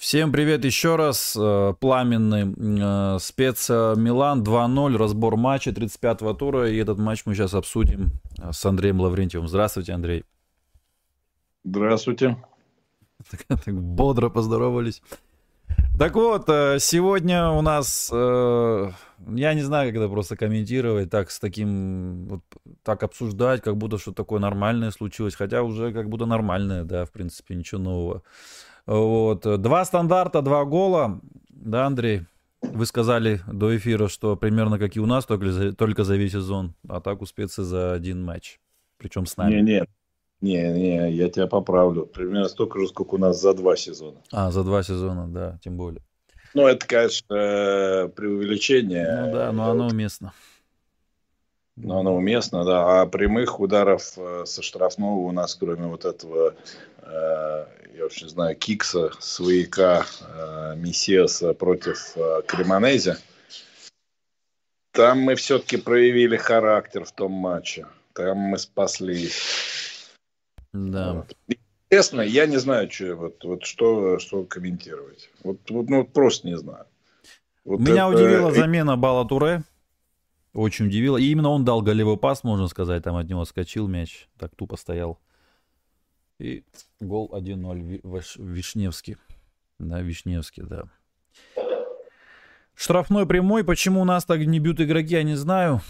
Всем привет еще раз. Э, пламенный э, спец Милан 2-0, разбор матча 35-го тура. И этот матч мы сейчас обсудим э, с Андреем Лаврентьевым. Здравствуйте, Андрей. Здравствуйте. Так, так бодро поздоровались. Так вот, сегодня у нас, я не знаю, это просто комментировать, так с таким, вот, так обсуждать, как будто что такое нормальное случилось, хотя уже как будто нормальное, да, в принципе, ничего нового. Вот. Два стандарта, два гола. Да, Андрей? Вы сказали до эфира, что примерно как и у нас, только только за весь сезон. А так у специи за один матч. Причем с нами. Не, нет. Не, не, я тебя поправлю. Примерно столько же, сколько у нас за два сезона. А, за два сезона, да, тем более. Ну, это, конечно, преувеличение. Ну да, но оно уместно. Но оно уместно, да. А прямых ударов э, со штрафного у нас, кроме вот этого э, я очень знаю, Кикса, Свояка, э, Мессиаса против э, Кремонези. Там мы все-таки проявили характер в том матче. Там мы спаслись. Да. Вот. Честно, я не знаю, что, вот, вот что, что комментировать. Вот, вот, ну, просто не знаю. Вот Меня это... удивила замена Бала Туре. Очень удивила. И именно он дал голевой пас, можно сказать. Там от него скочил мяч. Так тупо стоял. И гол 1-0 Вишневский. Да, Вишневский, да. Штрафной прямой. Почему у нас так не бьют игроки, я не знаю.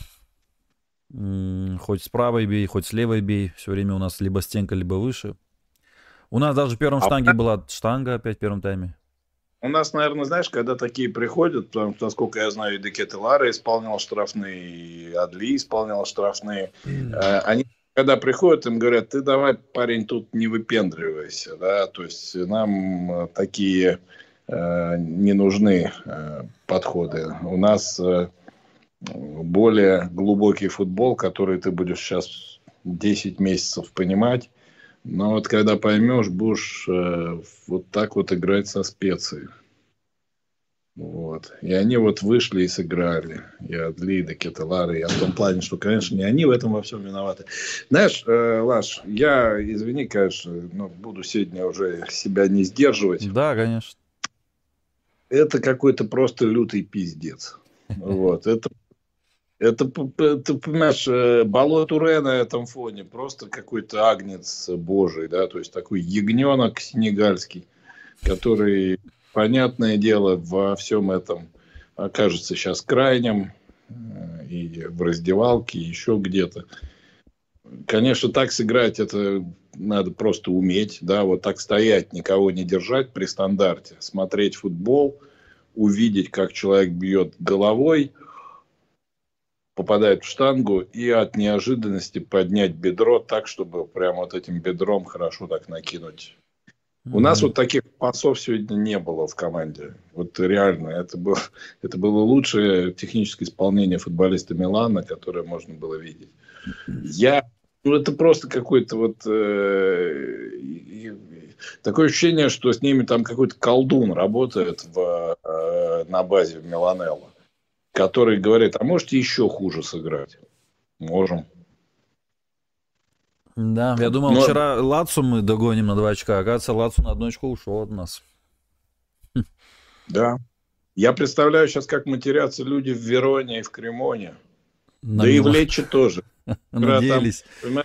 Хоть с правой бей, хоть с левой бей. Все время у нас либо стенка, либо выше. У нас даже в первом а штанге была штанга опять в первом тайме. У нас, наверное, знаешь, когда такие приходят, потому что, насколько я знаю, и Декет Лара исполнял штрафные, и Адли исполнял штрафные, mm. они когда приходят, им говорят, ты давай, парень, тут не выпендривайся, да, то есть нам э, такие э, не нужны э, подходы. У нас э, более глубокий футбол, который ты будешь сейчас 10 месяцев понимать, но вот когда поймешь, будешь э, вот так вот играть со специей. Вот. И они вот вышли и сыграли. И Адли, и Кетелары. Я в том плане, что, конечно, не они в этом во всем виноваты. Знаешь, э, Лаш, я, извини, конечно, но буду сегодня уже себя не сдерживать. Да, конечно. Это какой-то просто лютый пиздец. Вот. Это это, ты понимаешь, э, Бало Туре на этом фоне просто какой-то агнец божий, да, то есть такой ягненок сенегальский, который понятное дело, во всем этом окажется сейчас крайним э, и в раздевалке, и еще где-то. Конечно, так сыграть это надо просто уметь, да, вот так стоять, никого не держать при стандарте, смотреть футбол, увидеть, как человек бьет головой, попадает в штангу и от неожиданности поднять бедро так, чтобы прямо вот этим бедром хорошо так накинуть у mm-hmm. нас вот таких пасов сегодня не было в команде. Вот реально, это было, это было лучшее техническое исполнение футболиста Милана, которое можно было видеть. Я, ну это просто какой-то вот э, и, такое ощущение, что с ними там какой-то колдун работает в, э, на базе в Миланелло, который говорит, а можете еще хуже сыграть? Можем. Да, я думал, Но... вчера Лацу мы догоним на два очка. Оказывается, Лацу на одно очко ушел от нас. Да. Я представляю сейчас, как матерятся люди в Вероне и в Кремоне. На да мило. и в Лече тоже. Надеялись. Там,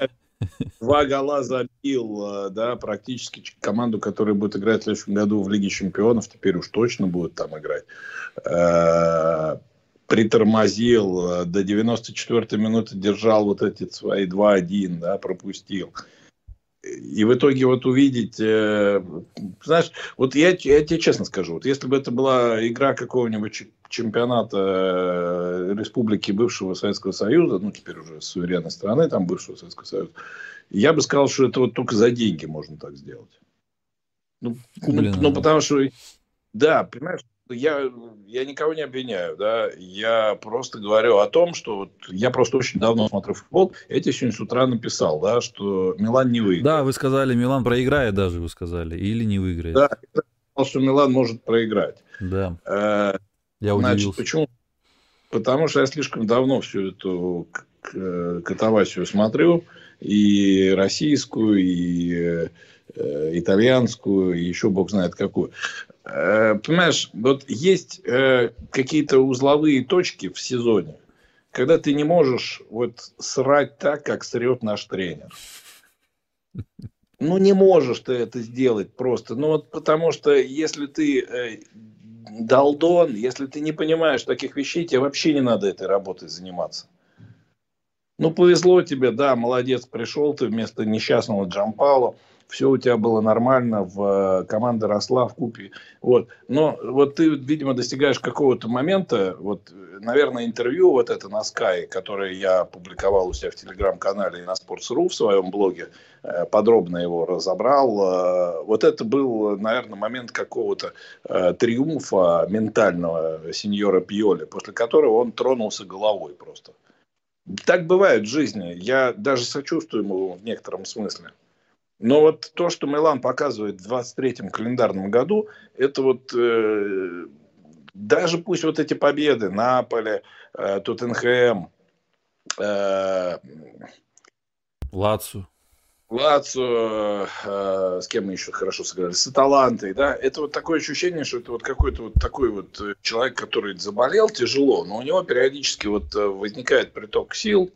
два гола забил, э, да, практически команду, которая будет играть в следующем году в Лиге Чемпионов, теперь уж точно будет там играть э, притормозил, э, до 94-й минуты держал вот эти свои 2-1, да, пропустил. И в итоге вот увидеть, э, знаешь, вот я, я тебе честно скажу, вот если бы это была игра какого-нибудь чемпионата э, республики бывшего Советского Союза, ну теперь уже суверенной страны, там бывшего Советского Союза, я бы сказал, что это вот только за деньги можно так сделать. Ну, ну, ну потому что, да, понимаешь, я, я никого не обвиняю, да, я просто говорю о том, что вот я просто очень давно смотрю футбол, я тебе сегодня с утра написал, да, что Милан не выиграет. Да, вы сказали, Милан проиграет даже, вы сказали, или не выиграет. Да, я сказал, что Милан может проиграть. Да, э, я Значит, удивился. почему? Потому что я слишком давно всю эту катавасию смотрю, и российскую, и э, итальянскую, и еще бог знает какую. Э, понимаешь, вот есть э, какие-то узловые точки в сезоне, когда ты не можешь вот срать так, как срет наш тренер. Ну, не можешь ты это сделать просто. Ну, вот потому что если ты э, долдон, если ты не понимаешь таких вещей, тебе вообще не надо этой работой заниматься. Ну, повезло тебе, да, молодец, пришел ты вместо несчастного Джампала все у тебя было нормально, в э, команда росла в купе. Вот. Но вот ты, видимо, достигаешь какого-то момента, вот, наверное, интервью вот это на Sky, которое я публиковал у себя в телеграм-канале и на Sports.ru в своем блоге, э, подробно его разобрал. Э, вот это был, наверное, момент какого-то триумфа ментального сеньора Пьоли, после которого он тронулся головой просто. Так бывает в жизни. Я даже сочувствую ему в некотором смысле. Но вот то, что Милан показывает в 23-м календарном году, это вот э, даже пусть вот эти победы Наполе, э, Тоттенхэм, э, Лацу. Лацо, э, с кем мы еще хорошо сыграли, с Аталантой, да, это вот такое ощущение, что это вот какой-то вот такой вот человек, который заболел тяжело, но у него периодически вот э, возникает приток сил,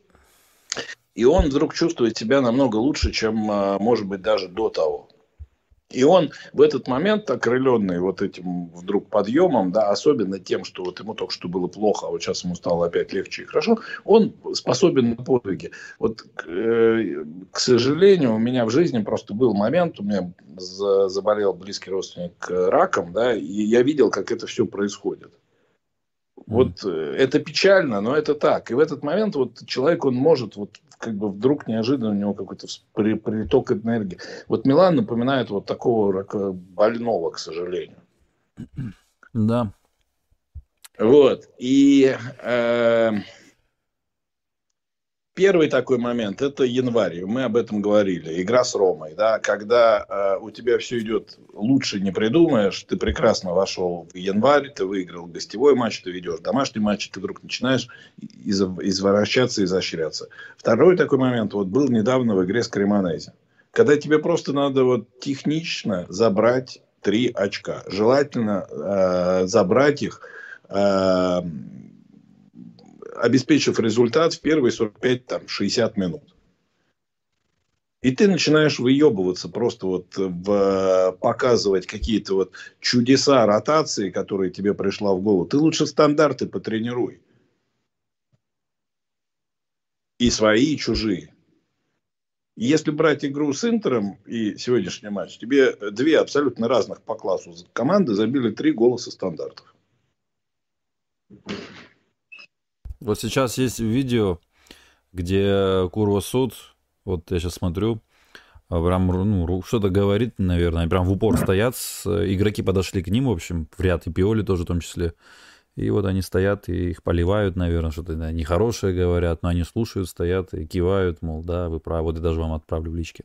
и он вдруг чувствует себя намного лучше, чем, а, может быть, даже до того. И он в этот момент, окрыленный вот этим вдруг подъемом, да, особенно тем, что вот ему только что было плохо, а вот сейчас ему стало опять легче и хорошо, он способен на подвиги. Вот, э, к сожалению, у меня в жизни просто был момент, у меня заболел близкий родственник раком, да, и я видел, как это все происходит. Вот mm. это печально, но это так. И в этот момент вот человек, он может вот как бы вдруг неожиданно у него какой-то приток энергии. Вот Милан напоминает вот такого больного, к сожалению. Да. Вот. И э, Первый такой момент – это январь. Мы об этом говорили. Игра с Ромой. Да? Когда э, у тебя все идет лучше не придумаешь, ты прекрасно вошел в январь, ты выиграл гостевой матч, ты ведешь домашний матч, ты вдруг начинаешь из извращаться, изощряться. Второй такой момент вот был недавно в игре с Кремонези. Когда тебе просто надо вот технично забрать три очка. Желательно э, забрать их э, обеспечив результат в первые 45-60 минут. И ты начинаешь выебываться, просто вот в, показывать какие-то вот чудеса ротации, которые тебе пришла в голову. Ты лучше стандарты потренируй. И свои, и чужие. Если брать игру с Интером и сегодняшний матч, тебе две абсолютно разных по классу команды забили три гола со стандартов. Вот сейчас есть видео, где Курва Суд, вот я сейчас смотрю, а прям ну, что-то говорит, наверное, прям в упор стоят, игроки подошли к ним, в общем, в ряд, и Пиоли тоже в том числе. И вот они стоят и их поливают, наверное, что-то да, нехорошее говорят, но они слушают, стоят и кивают, мол, да, вы правы, вот я даже вам отправлю в личке.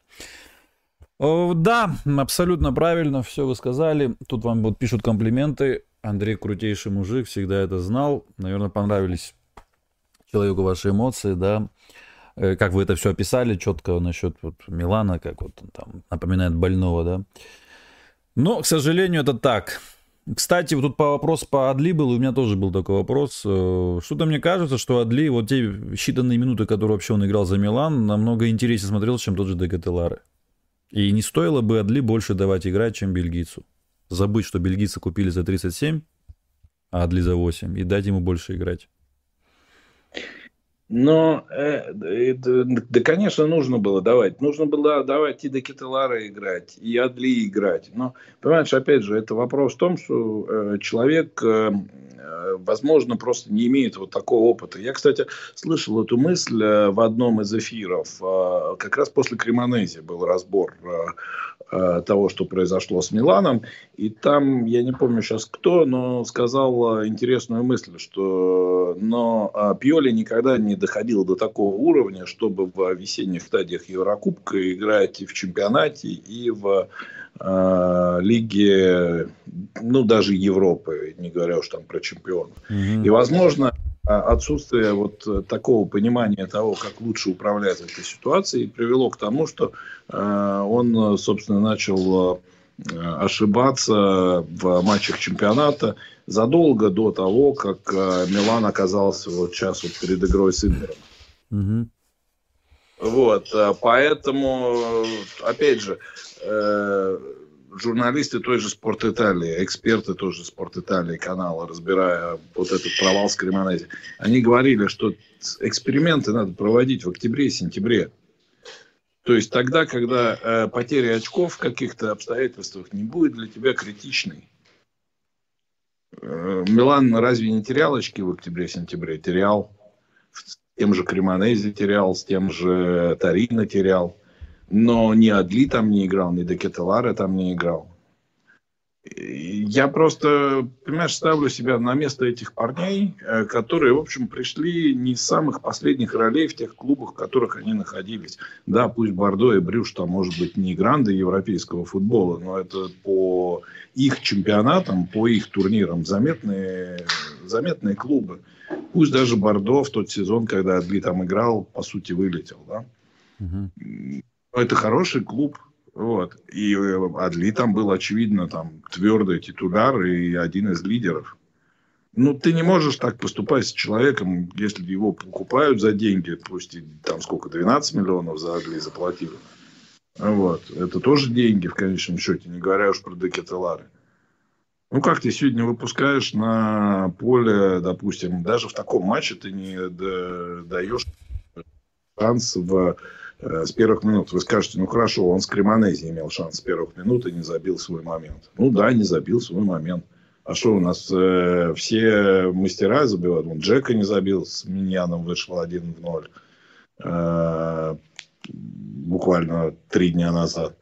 Да, абсолютно правильно, все вы сказали. Тут вам вот пишут комплименты. Андрей крутейший мужик, всегда это знал. Наверное, понравились человеку ваши эмоции, да, э, как вы это все описали четко насчет вот Милана, как вот он там напоминает больного, да. Но, к сожалению, это так. Кстати, вот тут по вопрос по Адли был, у меня тоже был такой вопрос. Э, что-то мне кажется, что Адли, вот те считанные минуты, которые вообще он играл за Милан, намного интереснее смотрелся, чем тот же Декателаре. И не стоило бы Адли больше давать играть, чем бельгийцу. Забыть, что бельгийцы купили за 37, а Адли за 8, и дать ему больше играть. Но, э, э, да, конечно, нужно было давать. Нужно было давать и до Кетелара играть, и Адли играть. Но, понимаешь, опять же, это вопрос в том, что э, человек, э, э, возможно, просто не имеет вот такого опыта. Я, кстати, слышал эту мысль э, в одном из эфиров. Э, как раз после Кремонези был разбор э, Э, того, что произошло с Миланом. И там, я не помню сейчас кто, но сказал э, интересную мысль, что но э, Пьоли никогда не доходил до такого уровня, чтобы в весенних стадиях Еврокубка играть и в чемпионате, и в э, лиге, ну, даже Европы, не говоря уж там про чемпионов. Mm-hmm. И, возможно, отсутствие вот э, такого понимания того, как лучше управлять этой ситуацией, привело к тому, что э, он, собственно, начал ошибаться в матчах чемпионата задолго до того, как э, Милан оказался вот сейчас вот перед игрой с Интером. Угу. Вот, поэтому, опять же, журналисты той же Спорт Италии, эксперты тоже Спорт Италии канала, разбирая вот этот провал с Кремонези, они говорили, что эксперименты надо проводить в октябре и сентябре. То есть тогда, когда э, потеря очков в каких-то обстоятельствах не будет для тебя критичной. Э, Милан разве не терял очки в октябре-сентябре? Терял. С тем же Кремонези терял, с тем же Торино терял. Но ни Адли там не играл, ни Декетеларе там не играл. Я просто, понимаешь, ставлю себя на место этих парней, э, которые, в общем, пришли не из самых последних ролей в тех клубах, в которых они находились. Да, пусть Бордо и Брюш там, может быть, не гранды европейского футбола, но это по их чемпионатам, по их турнирам заметные, заметные клубы. Пусть даже Бордо в тот сезон, когда Адли там играл, по сути, вылетел, да. Угу. Это хороший клуб, вот. И э, Адли там был, очевидно, там твердый титуляр и один из лидеров. Ну, ты не можешь так поступать с человеком, если его покупают за деньги, пусть и там сколько, 12 миллионов за Адли заплатили. Вот. Это тоже деньги в конечном счете, не говоря уж про Декетелары. Ну, как ты сегодня выпускаешь на поле, допустим, даже в таком матче ты не даешь шанс в с первых минут. Вы скажете, ну хорошо, он с Кремонези имел шанс с первых минут и не забил свой момент. Ну да, не забил свой момент. А что у нас э, все мастера забивают? Он Джека не забил, с Миньяном вышел 1 в 0. Э, буквально три дня назад.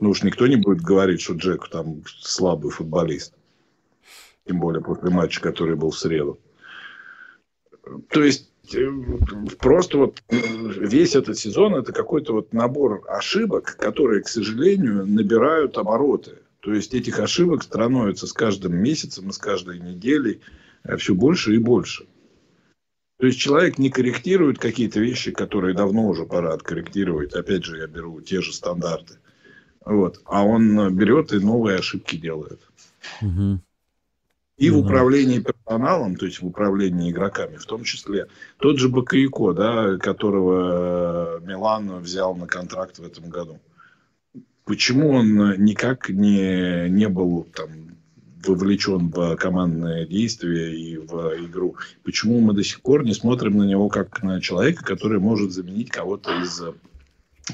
Ну уж никто не будет говорить, что Джек там слабый футболист. Тем более после матча, который был в среду. То есть Э, просто вот э, весь этот сезон это какой-то вот набор ошибок, которые, к сожалению, набирают обороты. То есть этих ошибок становится с каждым месяцем и с каждой неделей э, все больше и больше. То есть человек не корректирует какие-то вещи, которые давно уже пора откорректировать. Опять же, я беру те же стандарты. Вот. А он берет и новые ошибки делает. Угу. И в управлении персоналом, то есть в управлении игроками, в том числе. Тот же Бакаико, да, которого э, Милан взял на контракт в этом году. Почему он никак не, не был там, вовлечен в командное действие и в игру? Почему мы до сих пор не смотрим на него как на человека, который может заменить кого-то из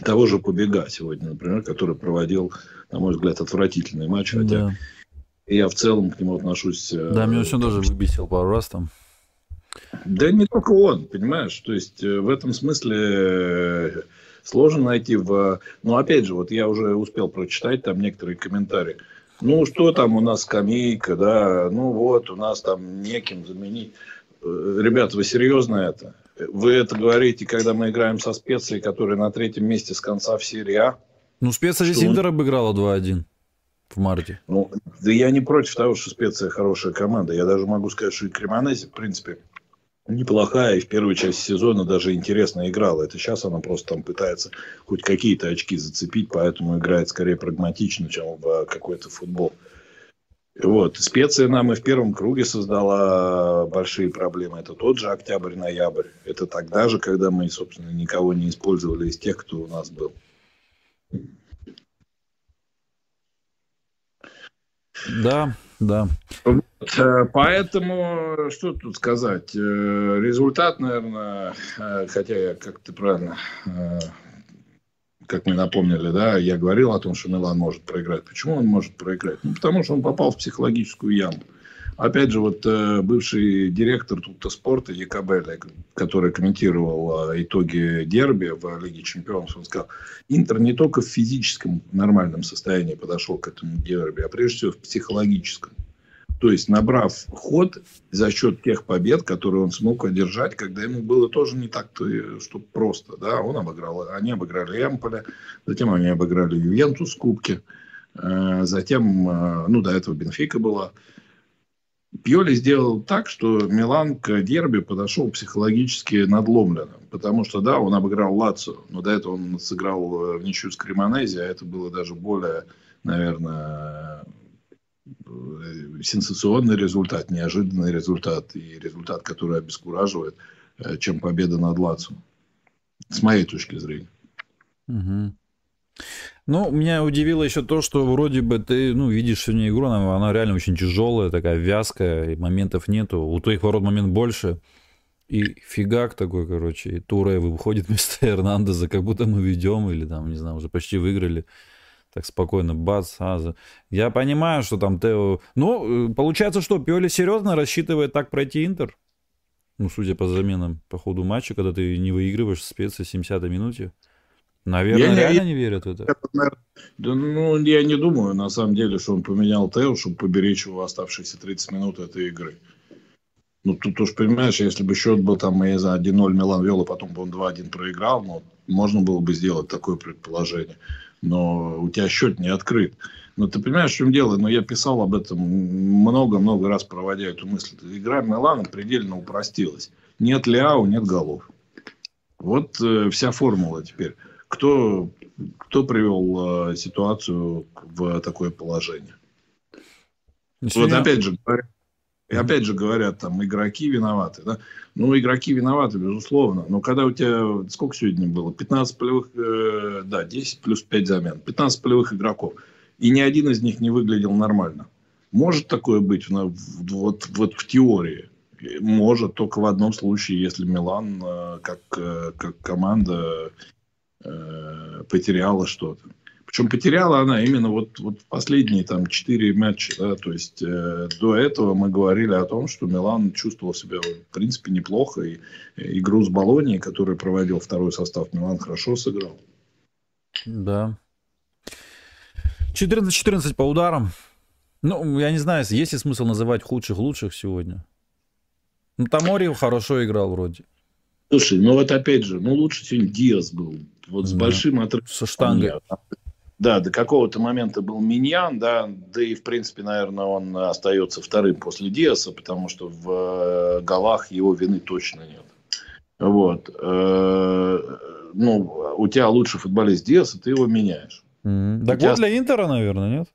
того же Побега сегодня, например, который проводил, на мой взгляд, отвратительный матч, хотя да и я в целом к нему отношусь... Э, да, меня очень тоже выбесил пару раз там. Да не только он, понимаешь? То есть э, в этом смысле э, сложно найти в... Ну, опять же, вот я уже успел прочитать там некоторые комментарии. Ну, что там у нас скамейка, да, ну вот, у нас там неким заменить. Ребята, вы серьезно это? Вы это говорите, когда мы играем со специей, которая на третьем месте с конца в серии А? Ну, специя здесь Интер обыграла 2-1 в марте. Ну, да я не против того, что специя хорошая команда. Я даже могу сказать, что и Кремонези, в принципе, неплохая. И в первую часть сезона даже интересно играла. Это сейчас она просто там пытается хоть какие-то очки зацепить, поэтому играет скорее прагматично, чем в какой-то футбол. Вот. Специя нам и в первом круге создала большие проблемы. Это тот же октябрь-ноябрь. Это тогда же, когда мы, собственно, никого не использовали из тех, кто у нас был. Да, да. Вот, э, поэтому, что тут сказать? Э, результат, наверное, э, хотя, как ты правильно, как мы напомнили, да, я говорил о том, что Милан может проиграть. Почему он может проиграть? Ну, потому что он попал в психологическую яму. Опять же, вот э, бывший директор Тута спорта Якобеля, который комментировал э, итоги дерби в Лиге Чемпионов, он сказал, Интер не только в физическом нормальном состоянии подошел к этому дерби, а прежде всего в психологическом. То есть, набрав ход за счет тех побед, которые он смог одержать, когда ему было тоже не так-то, э, что просто. Да? Он обыграл, они обыграли Эмполя, затем они обыграли Ювентус в Кубке, затем, ну, до этого Бенфика была. Пьоли сделал так, что Милан к дерби подошел психологически надломленным. Потому что, да, он обыграл Лацо, но до этого он сыграл э, в ничью с Кремонези, а это было даже более наверное, э, сенсационный результат, неожиданный результат и результат, который обескураживает, э, чем победа над Лацо. С моей точки зрения. Угу. Ну, меня удивило еще то, что вроде бы ты, ну, видишь сегодня игру, она, она реально очень тяжелая, такая вязкая, и моментов нету. У твоих ворот момент больше. И фигак такой, короче, и Туре выходит вместо Эрнандеза, как будто мы ведем, или там, не знаю, уже почти выиграли. Так спокойно, бац, аза. Я понимаю, что там Тео... Ну, получается, что Пиоли серьезно рассчитывает так пройти Интер? Ну, судя по заменам по ходу матча, когда ты не выигрываешь специи 70-й минуте. Наверное, я реально не, не верят в это. это да, ну, я не думаю, на самом деле, что он поменял Тео, чтобы поберечь его оставшиеся 30 минут этой игры. Ну, тут уж понимаешь, если бы счет был там, я за 1-0 Милан вел, а потом бы он 2-1 проиграл, ну, можно было бы сделать такое предположение. Но у тебя счет не открыт. Но ты понимаешь, в чем дело? Но я писал об этом много-много раз, проводя эту мысль. Игра Милана предельно упростилась. Нет Ляо, нет голов. Вот э, вся формула теперь. Кто, кто привел э, ситуацию в такое положение? Сегодня... Вот опять же, и опять же говорят, там, игроки виноваты. Да? Ну, игроки виноваты, безусловно. Но когда у тебя, сколько сегодня было? 15 полевых, э, да, 10 плюс 5 замен. 15 полевых игроков. И ни один из них не выглядел нормально. Может такое быть вот, вот, вот в теории? Может, только в одном случае, если Милан э, как, э, как команда Э, потеряла что-то. Причем потеряла она именно вот, вот последние там четыре матча. Да, то есть э, до этого мы говорили о том, что Милан чувствовал себя в принципе неплохо. И э, игру с Болонией, который проводил второй состав, Милан хорошо сыграл. Да. 14-14 по ударам. Ну, я не знаю, есть ли смысл называть худших лучших сегодня. Ну, Тамори хорошо играл вроде. Слушай, ну вот опять же, ну лучше сегодня Диас был вот с да. большим отрывом. Со штангой. Да, до какого-то момента был Миньян, да, да и, в принципе, наверное, он остается вторым после Диаса, потому что в э, голах его вины точно нет. Вот. Э, ну, у тебя лучший футболист Диаса, ты его меняешь. Mm-hmm. Так тебя... вот для Интера, наверное, нет?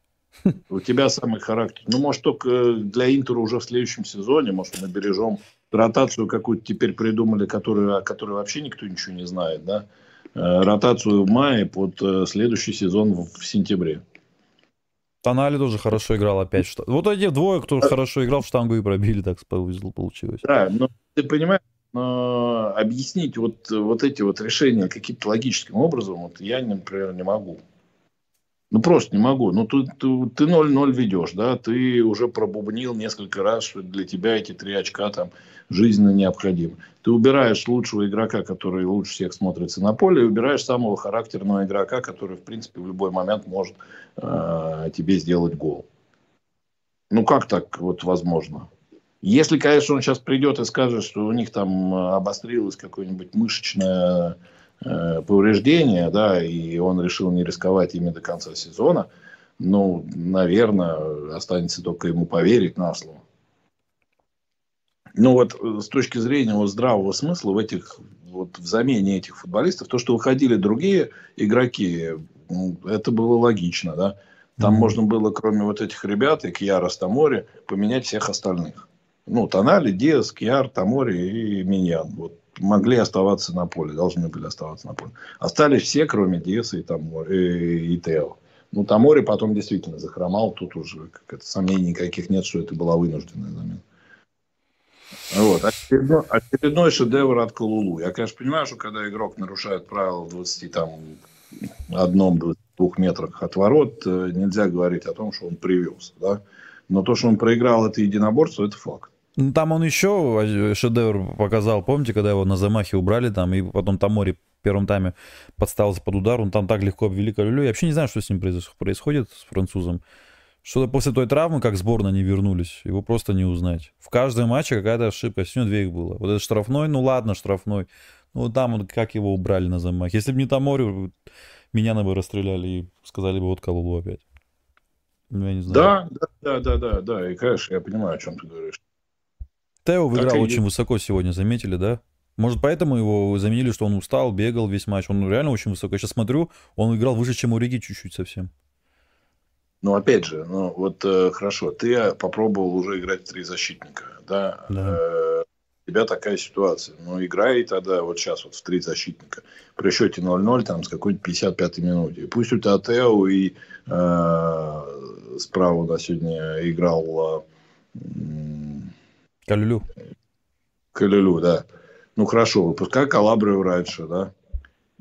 У тебя самый характер. Ну, может, только для Интера уже в следующем сезоне, может, мы бережем ротацию какую-то теперь придумали, которую, о которой вообще никто ничего не знает, да? Э, ротацию в мае под э, следующий сезон в сентябре. Тонали тоже хорошо играл опять. Что... Вот эти двое, кто хорошо играл в штангу и пробили, так повезло получилось. Да, но ты понимаешь, но объяснить вот, вот эти вот решения каким-то логическим образом, вот я, например, не могу. Ну, просто не могу. Ну, ты, ты, ты 0-0 ведешь, да, ты уже пробубнил несколько раз, что для тебя эти три очка там жизненно необходимы. Ты убираешь лучшего игрока, который лучше всех смотрится на поле, и убираешь самого характерного игрока, который, в принципе, в любой момент может э, тебе сделать гол. Ну, как так вот возможно? Если, конечно, он сейчас придет и скажет, что у них там обострилось какое-нибудь мышечное Э, повреждения, да, и он решил не рисковать ими до конца сезона, ну, наверное, останется только ему поверить на слово. Ну вот э, с точки зрения вот здравого смысла в этих вот в замене этих футболистов, то, что выходили другие игроки, это было логично, да. Там mm-hmm. можно было, кроме вот этих ребят, и Кьяра Стамори, поменять всех остальных. Ну, Тонали, Диас, Кьяр, Тамори и Миньян. Вот могли оставаться на поле, должны были оставаться на поле. Остались все, кроме Диаса и, там, и, э, и Тео. Ну, Тамори потом действительно захромал, тут уже как это, сомнений никаких нет, что это была вынужденная замена. Вот. Очередной, очередной шедевр от Калулу. Я, конечно, понимаю, что когда игрок нарушает правила 20 там, одном, двух метрах от ворот, э, нельзя говорить о том, что он привез. Да? Но то, что он проиграл это единоборство, это факт. Ну, там он еще шедевр показал, помните, когда его на замахе убрали там, и потом Тамори в первом тайме подставился под удар, он там так легко обвели Калюлю. Я вообще не знаю, что с ним происходит, с французом. Что-то после той травмы, как сборная не вернулись, его просто не узнать. В каждом матче какая-то ошибка, сегодня две их было. Вот этот штрафной, ну ладно, штрафной. Ну там вот как его убрали на замах. Если бы не Тамори, меня на бы расстреляли и сказали бы вот Калулу опять. Ну, я не знаю. Да, да, да, да, да, и, конечно, я понимаю, о чем ты говоришь. Тео выиграл очень высоко сегодня, заметили, да? Может, поэтому его заменили, что он устал, бегал весь матч. Он реально очень высоко. Я сейчас смотрю, он играл выше, чем у Риги чуть-чуть совсем. Ну, опять же, ну вот э, хорошо, ты попробовал уже играть в три защитника, да? да. Э, у тебя такая ситуация. Ну, играй тогда вот сейчас вот в три защитника. При счете 0-0 там с какой-нибудь 55-й минуте. И пусть у тебя Тео и э, справа у нас сегодня играл... Э, Калюлю. Калюлю, да. Ну, хорошо, выпускай Калабрию раньше, да.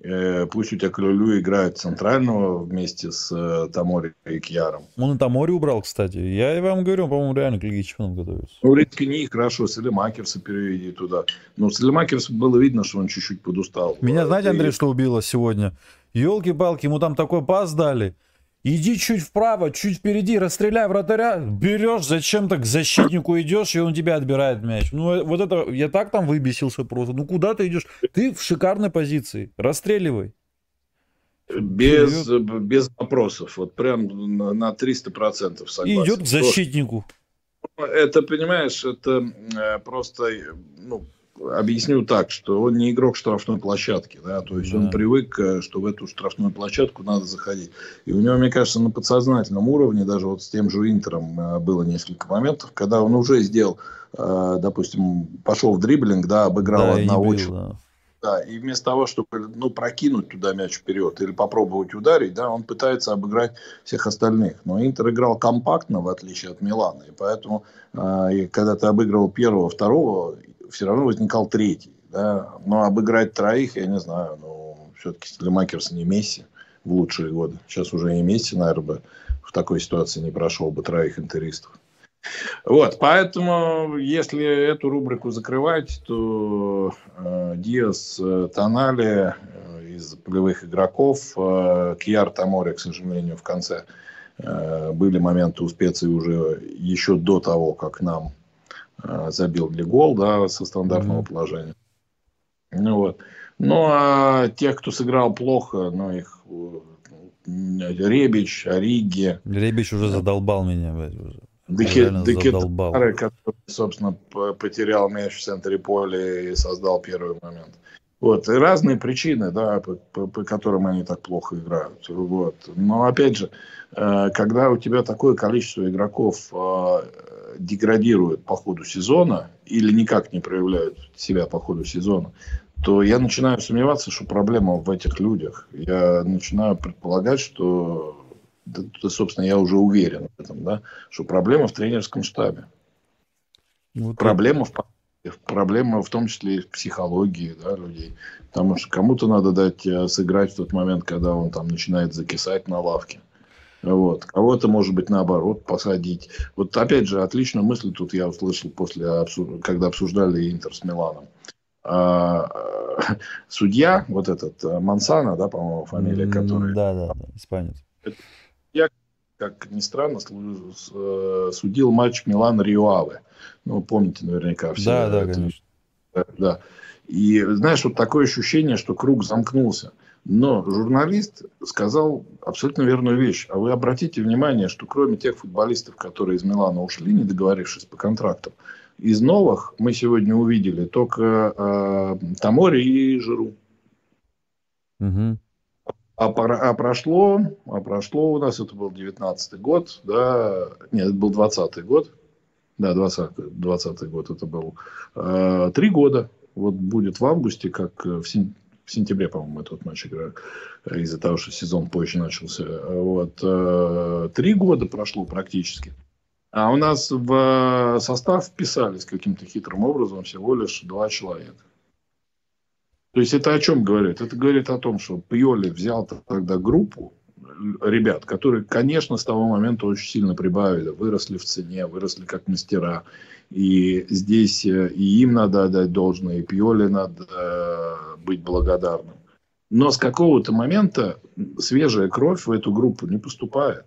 Э, пусть у тебя Клюлю играет центрального вместе с э, Тамори и Кьяром. Он и Тамори убрал, кстати. Я вам говорю, по-моему, реально к Лиге Чемпионов готовится. Ну, Рискини, хорошо, Селемакерса переведи туда. Но Селемакерс было видно, что он чуть-чуть подустал. Меня, знаете, Андрей, что убило сегодня? Елки-палки, ему там такой пас дали. Иди чуть вправо, чуть впереди, расстреляй вратаря, берешь, зачем-то к защитнику идешь, и он тебя отбирает мяч. Ну, э, вот это, я так там выбесился просто. Ну, куда ты идешь? Ты в шикарной позиции, расстреливай. Без, без вопросов, вот прям на 300% согласен. И идет к защитнику. Это, понимаешь, это э, просто, ну, объясню так, что он не игрок штрафной площадки, да, то есть да. он привык, э, что в эту штрафную площадку надо заходить. И у него, мне кажется, на подсознательном уровне, даже вот с тем же Интером э, было несколько моментов, когда он уже сделал, э, допустим, пошел в дриблинг, да, обыграл да, одного человека. Да. и вместо того, чтобы ну, прокинуть туда мяч вперед или попробовать ударить, да, он пытается обыграть всех остальных. Но Интер играл компактно, в отличие от Милана. И поэтому, э, когда ты обыгрывал первого, второго, все равно возникал третий. Да? Но обыграть троих, я не знаю, ну, все-таки Стелемакерс не Месси в лучшие годы. Сейчас уже и Месси, наверное, бы в такой ситуации не прошел бы троих интеристов. Вот, поэтому, если эту рубрику закрывать, то э, Диас, э, Тонали э, из полевых игроков, э, Кьяр Тамори, к сожалению, в конце э, были моменты у специй уже еще до того, как нам забил для гол, да, со стандартного mm-hmm. положения. Ну, вот. Ну, а тех, кто сыграл плохо, ну, их э, Ребич, Ориги. Ребич уже задолбал меня. Уже. Декетары, который, собственно, потерял мяч в центре поля и создал первый момент. Вот. И разные причины, да, по, по, по которым они так плохо играют. Вот. Но, опять же, э, когда у тебя такое количество игроков деградируют по ходу сезона или никак не проявляют себя по ходу сезона, то я начинаю сомневаться, что проблема в этих людях. Я начинаю предполагать, что, да, собственно, я уже уверен в этом, да, что проблема в тренерском штабе. Вот проблема в проблема в том числе и в психологии да, людей. Потому что кому-то надо дать э, сыграть в тот момент, когда он там начинает закисать на лавке. Вот. Кого-то, может быть, наоборот, посадить. Вот опять же, отличную мысль тут я услышал после, когда обсуждали Интер с Миланом. А, судья, вот этот э, Мансана, да, по-моему, фамилия, который... Да, да, да, испанец. Я, как ни странно, э, судил матч Милан-Риуаве. Ну, помните наверняка все. Да, да, конечно. Да. И знаешь, вот такое ощущение, что круг замкнулся. Но журналист сказал абсолютно верную вещь. А вы обратите внимание, что кроме тех футболистов, которые из Милана ушли, не договорившись по контрактам, из новых мы сегодня увидели только э, Тамори и Жиру. Угу. А, а прошло, а прошло у нас, это был 19 год, да, нет, это был 20 год, да, 20, 20 год это был, э, три года, вот будет в августе, как в, сентябре в сентябре, по-моему, этот матч играю, э, из-за того, что сезон позже начался. Вот. Э, три года прошло практически. А у нас в состав вписались каким-то хитрым образом всего лишь два человека. То есть это о чем говорит? Это говорит о том, что Пьоли взял тогда группу ребят, которые, конечно, с того момента очень сильно прибавили, выросли в цене, выросли как мастера. И здесь э, и им надо отдать должное, и Пьоли надо э, быть благодарным. Но с какого-то момента свежая кровь в эту группу не поступает.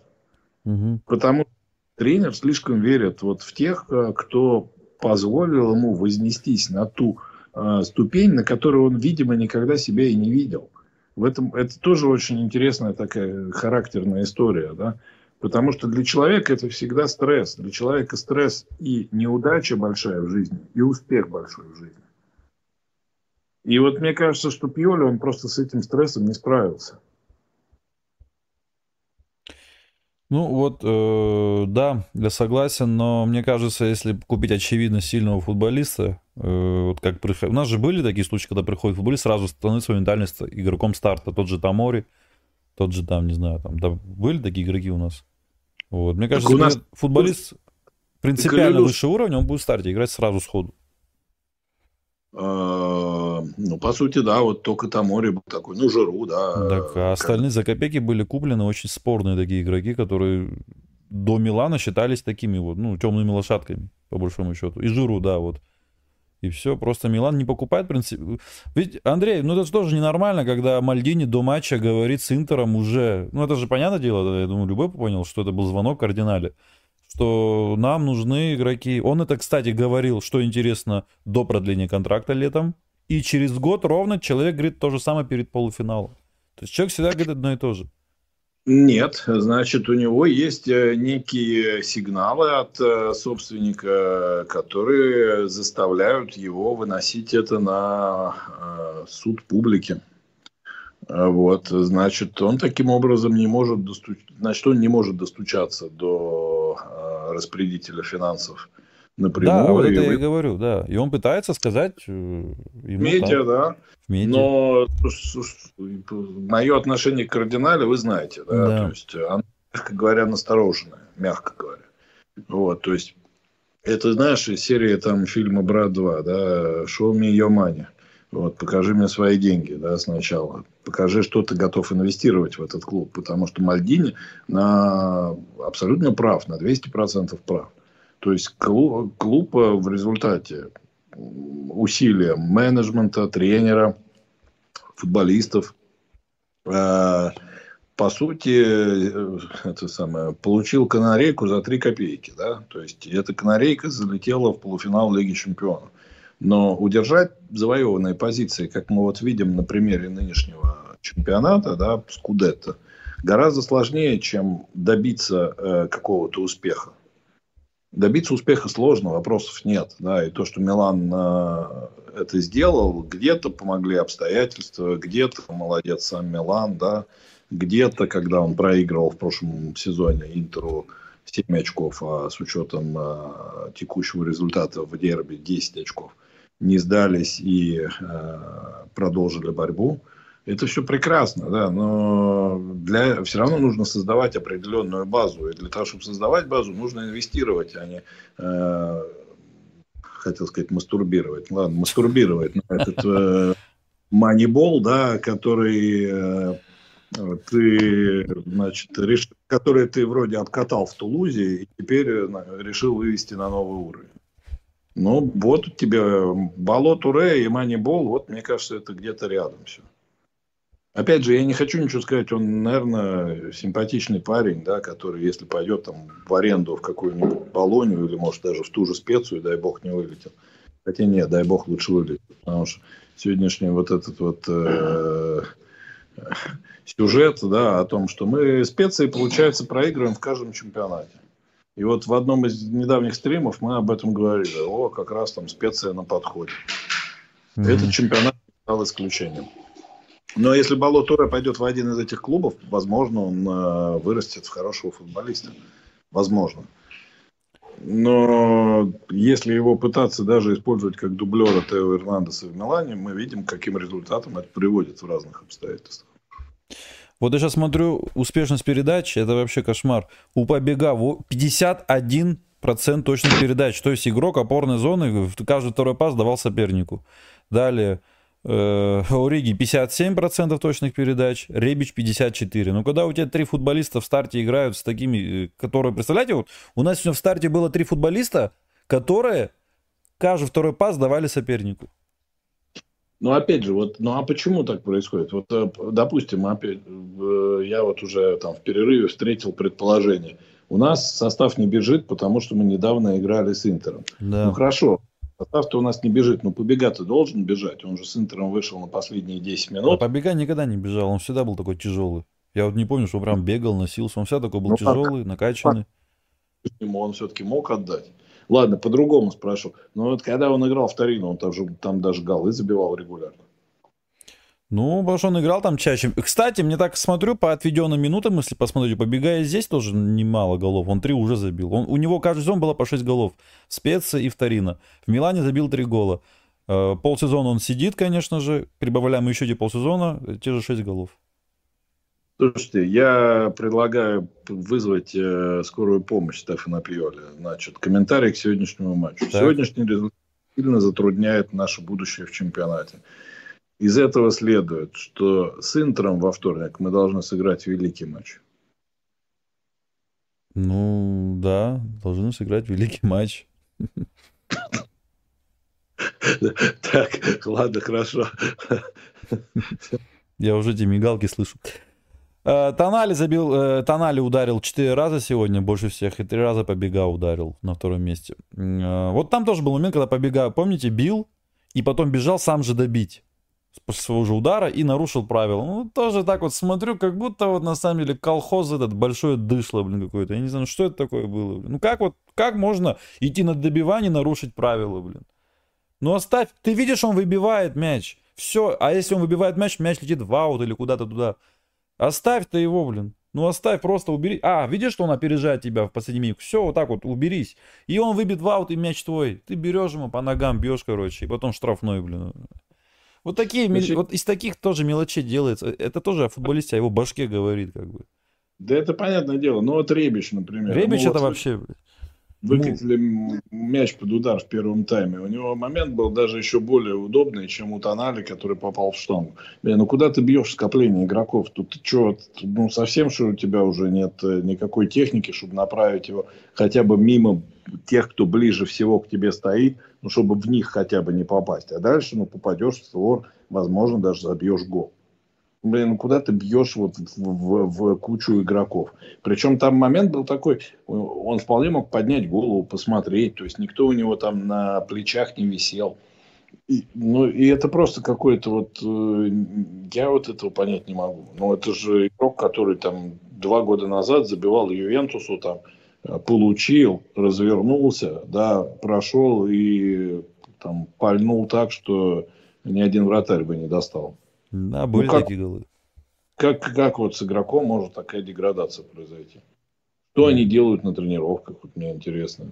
Угу. Потому что тренер слишком верит вот в тех, э, кто позволил ему вознестись на ту э, ступень, на которую он, видимо, никогда себя и не видел. В этом это тоже очень интересная такая характерная история, да. Потому что для человека это всегда стресс. Для человека стресс и неудача большая в жизни, и успех большой в жизни. И вот мне кажется, что Пьоли, он просто с этим стрессом не справился. Ну вот, э, да, я согласен, но мне кажется, если купить очевидно сильного футболиста, вот как у нас же были такие случаи, когда приходит футболист, сразу становится моментально игроком старта, тот же Тамори, тот же там, не знаю, там, да, были такие игроки у нас. Вот, мне кажется, у нас футболист принципиально выше уровня, он будет в старте играть сразу сходу. А, ну, по сути, да, вот только Тамори был такой, ну, Жиру, да. Так, а остальные за копейки были куплены очень спорные такие игроки, которые до Милана считались такими вот, ну, темными лошадками, по большому счету. И Жиру, да, вот. И все, просто Милан не покупает, в принципе. Ведь, Андрей, ну это же тоже ненормально, когда Мальдини до матча говорит с Интером уже... Ну это же понятное дело, я думаю, любой понял, что это был звонок кардинале что нам нужны игроки. Он это, кстати, говорил, что интересно, до продления контракта летом. И через год ровно человек говорит то же самое перед полуфиналом. То есть человек всегда говорит одно и то же. Нет, значит, у него есть э, некие сигналы от э, собственника, которые заставляют его выносить это на э, суд публики. Вот, значит, он таким образом не может достуч... значит, он не может достучаться до распорядителя финансов напрямую. Да, вот это я и говорю, да. И он пытается сказать э, ему медиа, так. да. В медиа. Но мое отношение к кардинале вы знаете, да. да. То есть, оно, мягко говоря, настороженное, мягко говоря. Вот, то есть, это, знаешь, серия там фильма «Брат 2», да, «Show me your money». Вот, покажи мне свои деньги да, сначала. Покажи, что ты готов инвестировать в этот клуб. Потому что Мальдини на... абсолютно прав, на 200% прав. То есть клуб, клуб в результате усилия менеджмента, тренера, футболистов, э, по сути, э, это самое, получил канарейку за 3 копейки. Да? То есть, эта канарейка залетела в полуфинал Лиги Чемпионов. Но удержать завоеванные позиции, как мы вот видим на примере нынешнего чемпионата, да, Скудетто, гораздо сложнее, чем добиться э, какого-то успеха. Добиться успеха сложно, вопросов нет. Да, и то, что Милан э, это сделал, где-то помогли обстоятельства, где-то молодец сам Милан, да, где-то, когда он проигрывал в прошлом сезоне Интеру 7 очков, а с учетом э, текущего результата в дерби 10 очков – не сдались и э, продолжили борьбу. Это все прекрасно, да, но для, все равно нужно создавать определенную базу. И для того, чтобы создавать базу, нужно инвестировать, а не, э, хотел сказать, мастурбировать. Ладно, мастурбировать на этот э, манибол, да, который э, ты, значит, реш... который ты вроде откатал в Тулузе и теперь э, решил вывести на новый уровень. Ну, вот у тебя Бало Туре и Манибол, вот мне кажется, это где-то рядом все. Опять же, я не хочу ничего сказать, он, наверное, симпатичный парень, да, который, если пойдет там в аренду в какую-нибудь Болонию или, может, даже в ту же специю, дай бог, не вылетел. Хотя нет, дай бог, лучше вылетел. Потому что сегодняшний вот этот вот э, сюжет, да, о том, что мы специи, получается, проигрываем в каждом чемпионате. И вот в одном из недавних стримов мы об этом говорили. О, как раз там специя на подходе. Mm-hmm. Этот чемпионат стал исключением. Но если Бало Туре пойдет в один из этих клубов, возможно, он э, вырастет в хорошего футболиста. Возможно. Но если его пытаться даже использовать как дублера Тео Эрнандеса в Милане, мы видим, каким результатом это приводит в разных обстоятельствах. Вот я сейчас смотрю успешность передач, это вообще кошмар. У Побега 51% точных передач. То есть игрок опорной зоны каждый второй пас давал сопернику. Далее. Э, Ориги 57% точных передач, Ребич 54%. Ну, когда у тебя три футболиста в старте играют с такими, э, которые, представляете, вот у нас сегодня в старте было три футболиста, которые каждый второй пас давали сопернику. Ну, опять же, вот, ну а почему так происходит? Вот, э, допустим, опять, я вот уже там в перерыве встретил предположение. У нас состав не бежит, потому что мы недавно играли с Интером. Да. Ну, хорошо, состав-то у нас не бежит, но побегать-то должен бежать. Он же с Интером вышел на последние 10 минут. А побега никогда не бежал, он всегда был такой тяжелый. Я вот не помню, что он прям бегал, носился. Он всегда такой был ну, тяжелый, так, накачанный. Ему он все-таки мог отдать. Ладно, по-другому спрошу. Но вот когда он играл в Торино, он там, же, там даже голы забивал регулярно. Ну, потому что он играл там чаще. Кстати, мне так смотрю, по отведенным минутам, если посмотрите, побегая здесь тоже немало голов. Он три уже забил. Он, у него каждый сезон было по шесть голов. Специя и Вторина. В Милане забил три гола. Э, полсезона он сидит, конечно же. Прибавляем еще эти полсезона, те же шесть голов. Слушайте, я предлагаю вызвать э, скорую помощь Стефана Пьоли. Значит, комментарий к сегодняшнему матчу. Так. Сегодняшний результат сильно затрудняет наше будущее в чемпионате. Из этого следует, что с Интером во вторник мы должны сыграть великий матч. Ну, да, должны сыграть великий матч. Так, ладно, хорошо. Я уже эти мигалки слышу. Э, Тонали забил, э, Тонали ударил 4 раза сегодня, больше всех, и 3 раза побега ударил на втором месте. Э, вот там тоже был момент, когда побега, помните, бил, и потом бежал сам же добить своего же удара и нарушил правила. Ну, тоже так вот смотрю, как будто вот на самом деле колхоз этот большое дышло, блин, какое-то. Я не знаю, что это такое было, блин. Ну, как вот, как можно идти на добивание, нарушить правила, блин? Ну, оставь, ты видишь, он выбивает мяч. Все, а если он выбивает мяч, мяч летит в аут или куда-то туда. Оставь ты его, блин. Ну оставь, просто убери. А, видишь, что он опережает тебя в последний минут? Все, вот так вот, уберись. И он выбит в аут, и мяч твой. Ты берешь ему по ногам, бьешь, короче, и потом штрафной, блин. Вот такие, Значит, вот из таких тоже мелочей делается. Это тоже о футболисте, о его башке говорит, как бы. Да это понятное дело. Ну вот Ребич, например. Ребич ну, это вот, вообще, выкатили ну... мяч под удар в первом тайме. У него момент был даже еще более удобный, чем у Тонали, который попал в штангу. Блин, ну куда ты бьешь скопление игроков? Тут ты что, ну совсем что у тебя уже нет э, никакой техники, чтобы направить его хотя бы мимо тех, кто ближе всего к тебе стоит, ну чтобы в них хотя бы не попасть. А дальше, ну попадешь в створ, возможно, даже забьешь гол блин, куда ты бьешь вот в, в, в кучу игроков. Причем там момент был такой, он вполне мог поднять голову, посмотреть, то есть никто у него там на плечах не висел. И, ну, и это просто какой-то вот, э, я вот этого понять не могу. Ну, это же игрок, который там два года назад забивал Ювентусу, там, получил, развернулся, да, прошел и там пальнул так, что ни один вратарь бы не достал. Да, ну, были ну, как, такие голы. Как, как вот с игроком может такая деградация произойти? Что они делают на тренировках, вот мне интересно.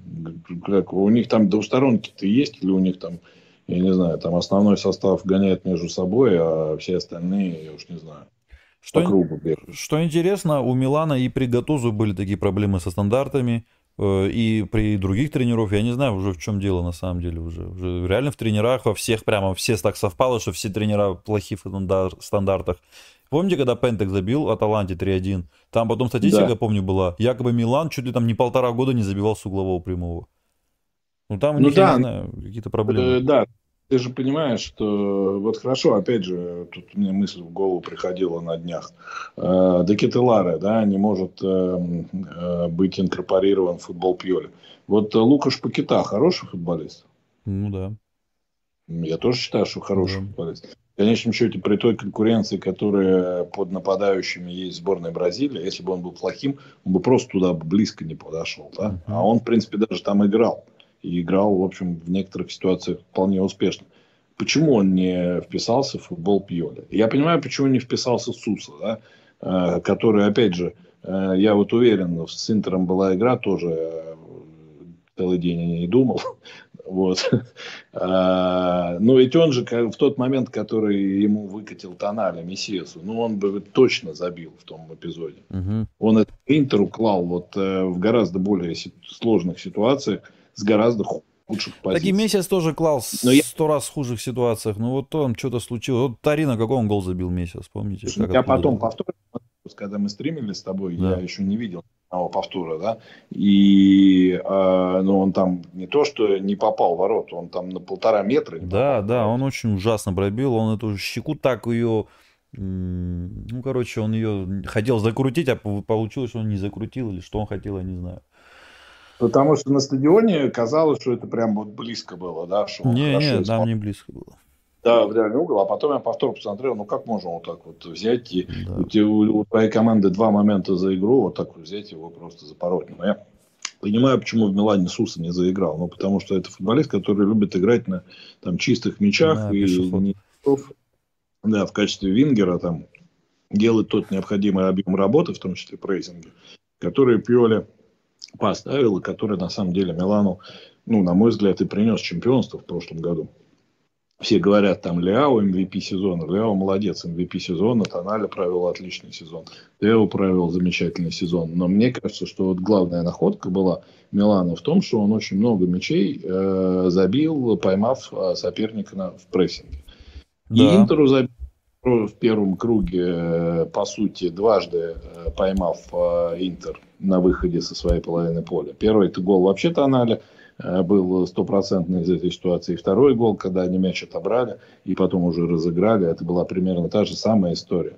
Как, у них там двусторонки-то есть, или у них там, я не знаю, там основной состав гоняет между собой, а все остальные, я уж не знаю. Что, что интересно, у Милана и при Гатузу были такие проблемы со стандартами. Э, и при других тренеров, я не знаю уже в чем дело на самом деле уже. уже реально в тренерах во всех прямо все так совпало, что все тренера плохи в стандартах. Помните, когда Пентек забил Аталанте 3-1? Там потом статистика, да. помню, была. Якобы Милан чуть ли там не полтора года не забивал с углового прямого. Ну там у ну, них, да. я не знаю, какие-то проблемы. Э, да, ты же понимаешь, что вот хорошо, опять же, тут мне мысль в голову приходила на днях. Э, Декетеларе, да, не может э, э, быть инкорпорирован в футбол Пьоли. Вот Лукаш Пакета хороший футболист? Ну да. Я тоже считаю, что хороший да. футболист. В конечном счете, при той конкуренции, которая под нападающими есть в сборной Бразилии, если бы он был плохим, он бы просто туда близко не подошел. Да? А он, в принципе, даже там играл и играл, в общем, в некоторых ситуациях вполне успешно. Почему он не вписался в футбол Пьоли? Я понимаю, почему не вписался Суса, да? Э, который, опять же, э, я вот уверен, с Интером была игра тоже э, целый день я не думал. Вот. А, но ведь он же в тот момент, который ему выкатил Тонали, Мессиесу, ну он бы точно забил в том эпизоде. Угу. Он это Интеру клал вот в гораздо более сложных ситуациях с гораздо худших позиций. Так и Месяц тоже клал сто я... раз в хужих ситуациях. Ну вот там что-то случилось. Вот Тарина какой он гол забил месяц, помните? Как я потом повторил, когда мы стримили с тобой, да. я еще не видел одного повтора, да, и, э, ну, он там не то, что не попал в ворот, он там на полтора метра. Да, да, он очень ужасно пробил, он эту щеку так ее, ну, короче, он ее хотел закрутить, а получилось, что он не закрутил, или что он хотел, я не знаю. Потому что на стадионе казалось, что это прям вот близко было, да? Что не, не, там не близко было. Да, в реальный угол. А потом я повтор посмотрел, ну как можно вот так вот взять и да. у, у твоей команды два момента за игру, вот так вот взять его просто запороть. Но я понимаю, почему в Милане Суса не заиграл. Ну, потому что это футболист, который любит играть на там, чистых мячах да, и не да, в качестве вингера там делать тот необходимый объем работы, в том числе прессинга, который Пьоли поставил, и который на самом деле Милану, ну, на мой взгляд, и принес чемпионство в прошлом году. Все говорят, там, Ляо MVP сезона. Ляо молодец, MVP сезона. Тоналя провел отличный сезон. Тео провел замечательный сезон. Но мне кажется, что вот главная находка была Милана в том, что он очень много мячей э, забил, поймав э, соперника на, в прессинге. Да. И Интеру забил в первом круге, э, по сути, дважды э, поймав э, Интер на выходе со своей половины поля. Первый это гол вообще Тоналя был стопроцентный из этой ситуации. Второй гол, когда они мяч отобрали и потом уже разыграли, это была примерно та же самая история.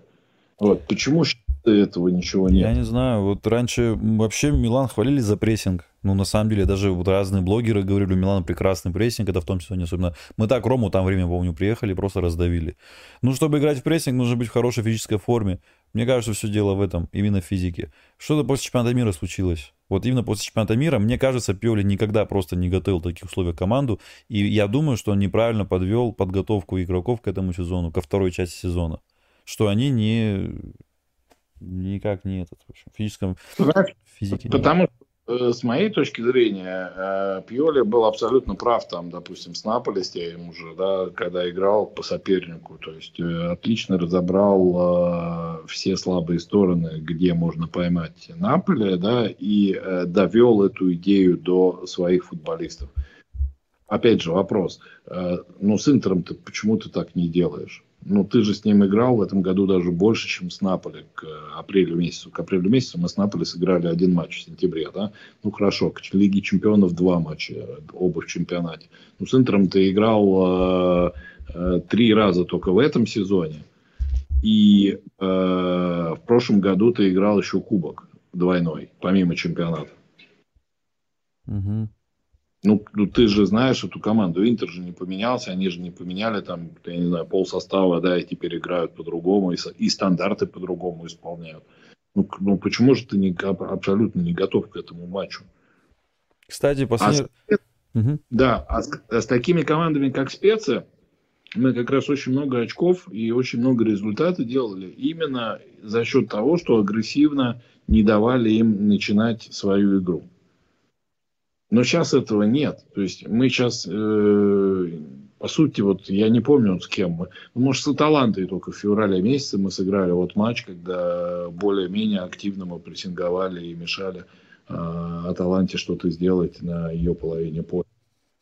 Вот. Почему этого ничего нет? Я не знаю. Вот раньше вообще Милан хвалили за прессинг. Ну, на самом деле, даже вот разные блогеры говорили, у Милана прекрасный прессинг, это в том числе особенно. Мы так Рому там время, помню, приехали, просто раздавили. Ну, чтобы играть в прессинг, нужно быть в хорошей физической форме. Мне кажется, все дело в этом, именно в физике. Что-то после чемпионата мира случилось. Вот именно после чемпионата мира, мне кажется, Пиоли никогда просто не готовил таких условиях команду. И я думаю, что он неправильно подвел подготовку игроков к этому сезону, ко второй части сезона. Что они не никак не этот, в общем, физическом физике. Потому что с моей точки зрения, э, Пьоли был абсолютно прав, там, допустим, с Наполи, с тем уже, да, когда играл по сопернику. То есть э, отлично разобрал все слабые стороны, где можно поймать Наполи, да, и довел эту идею до своих футболистов. Опять же вопрос, ну с Интером ты почему ты так не делаешь? Ну, ты же с ним играл в этом году даже больше, чем с Наполи к апрелю месяцу. К апрелю месяцу мы с Наполи сыграли один матч в сентябре, да? Ну, хорошо, к Лиге чемпионов два матча, оба в чемпионате. Ну, с Интером ты играл э, э, три раза только в этом сезоне. И э, в прошлом году ты играл еще кубок двойной, помимо чемпионата. Угу. Ну, ну, ты же знаешь эту команду. Интер же не поменялся, они же не поменяли там, я не знаю, пол состава, да, и теперь играют по-другому, и, и стандарты по-другому исполняют. Ну, ну, почему же ты не, абсолютно не готов к этому матчу? Кстати, последний... А с, угу. Да, а с, а с такими командами, как Специя, мы как раз очень много очков и очень много результатов делали именно за счет того, что агрессивно не давали им начинать свою игру. Но сейчас этого нет. То есть мы сейчас, э, по сути, вот я не помню вот с кем мы. Ну, может, с Аталантой только в феврале месяце мы сыграли вот матч, когда более-менее активно мы прессинговали и мешали э, Аталанте что-то сделать на ее половине поля.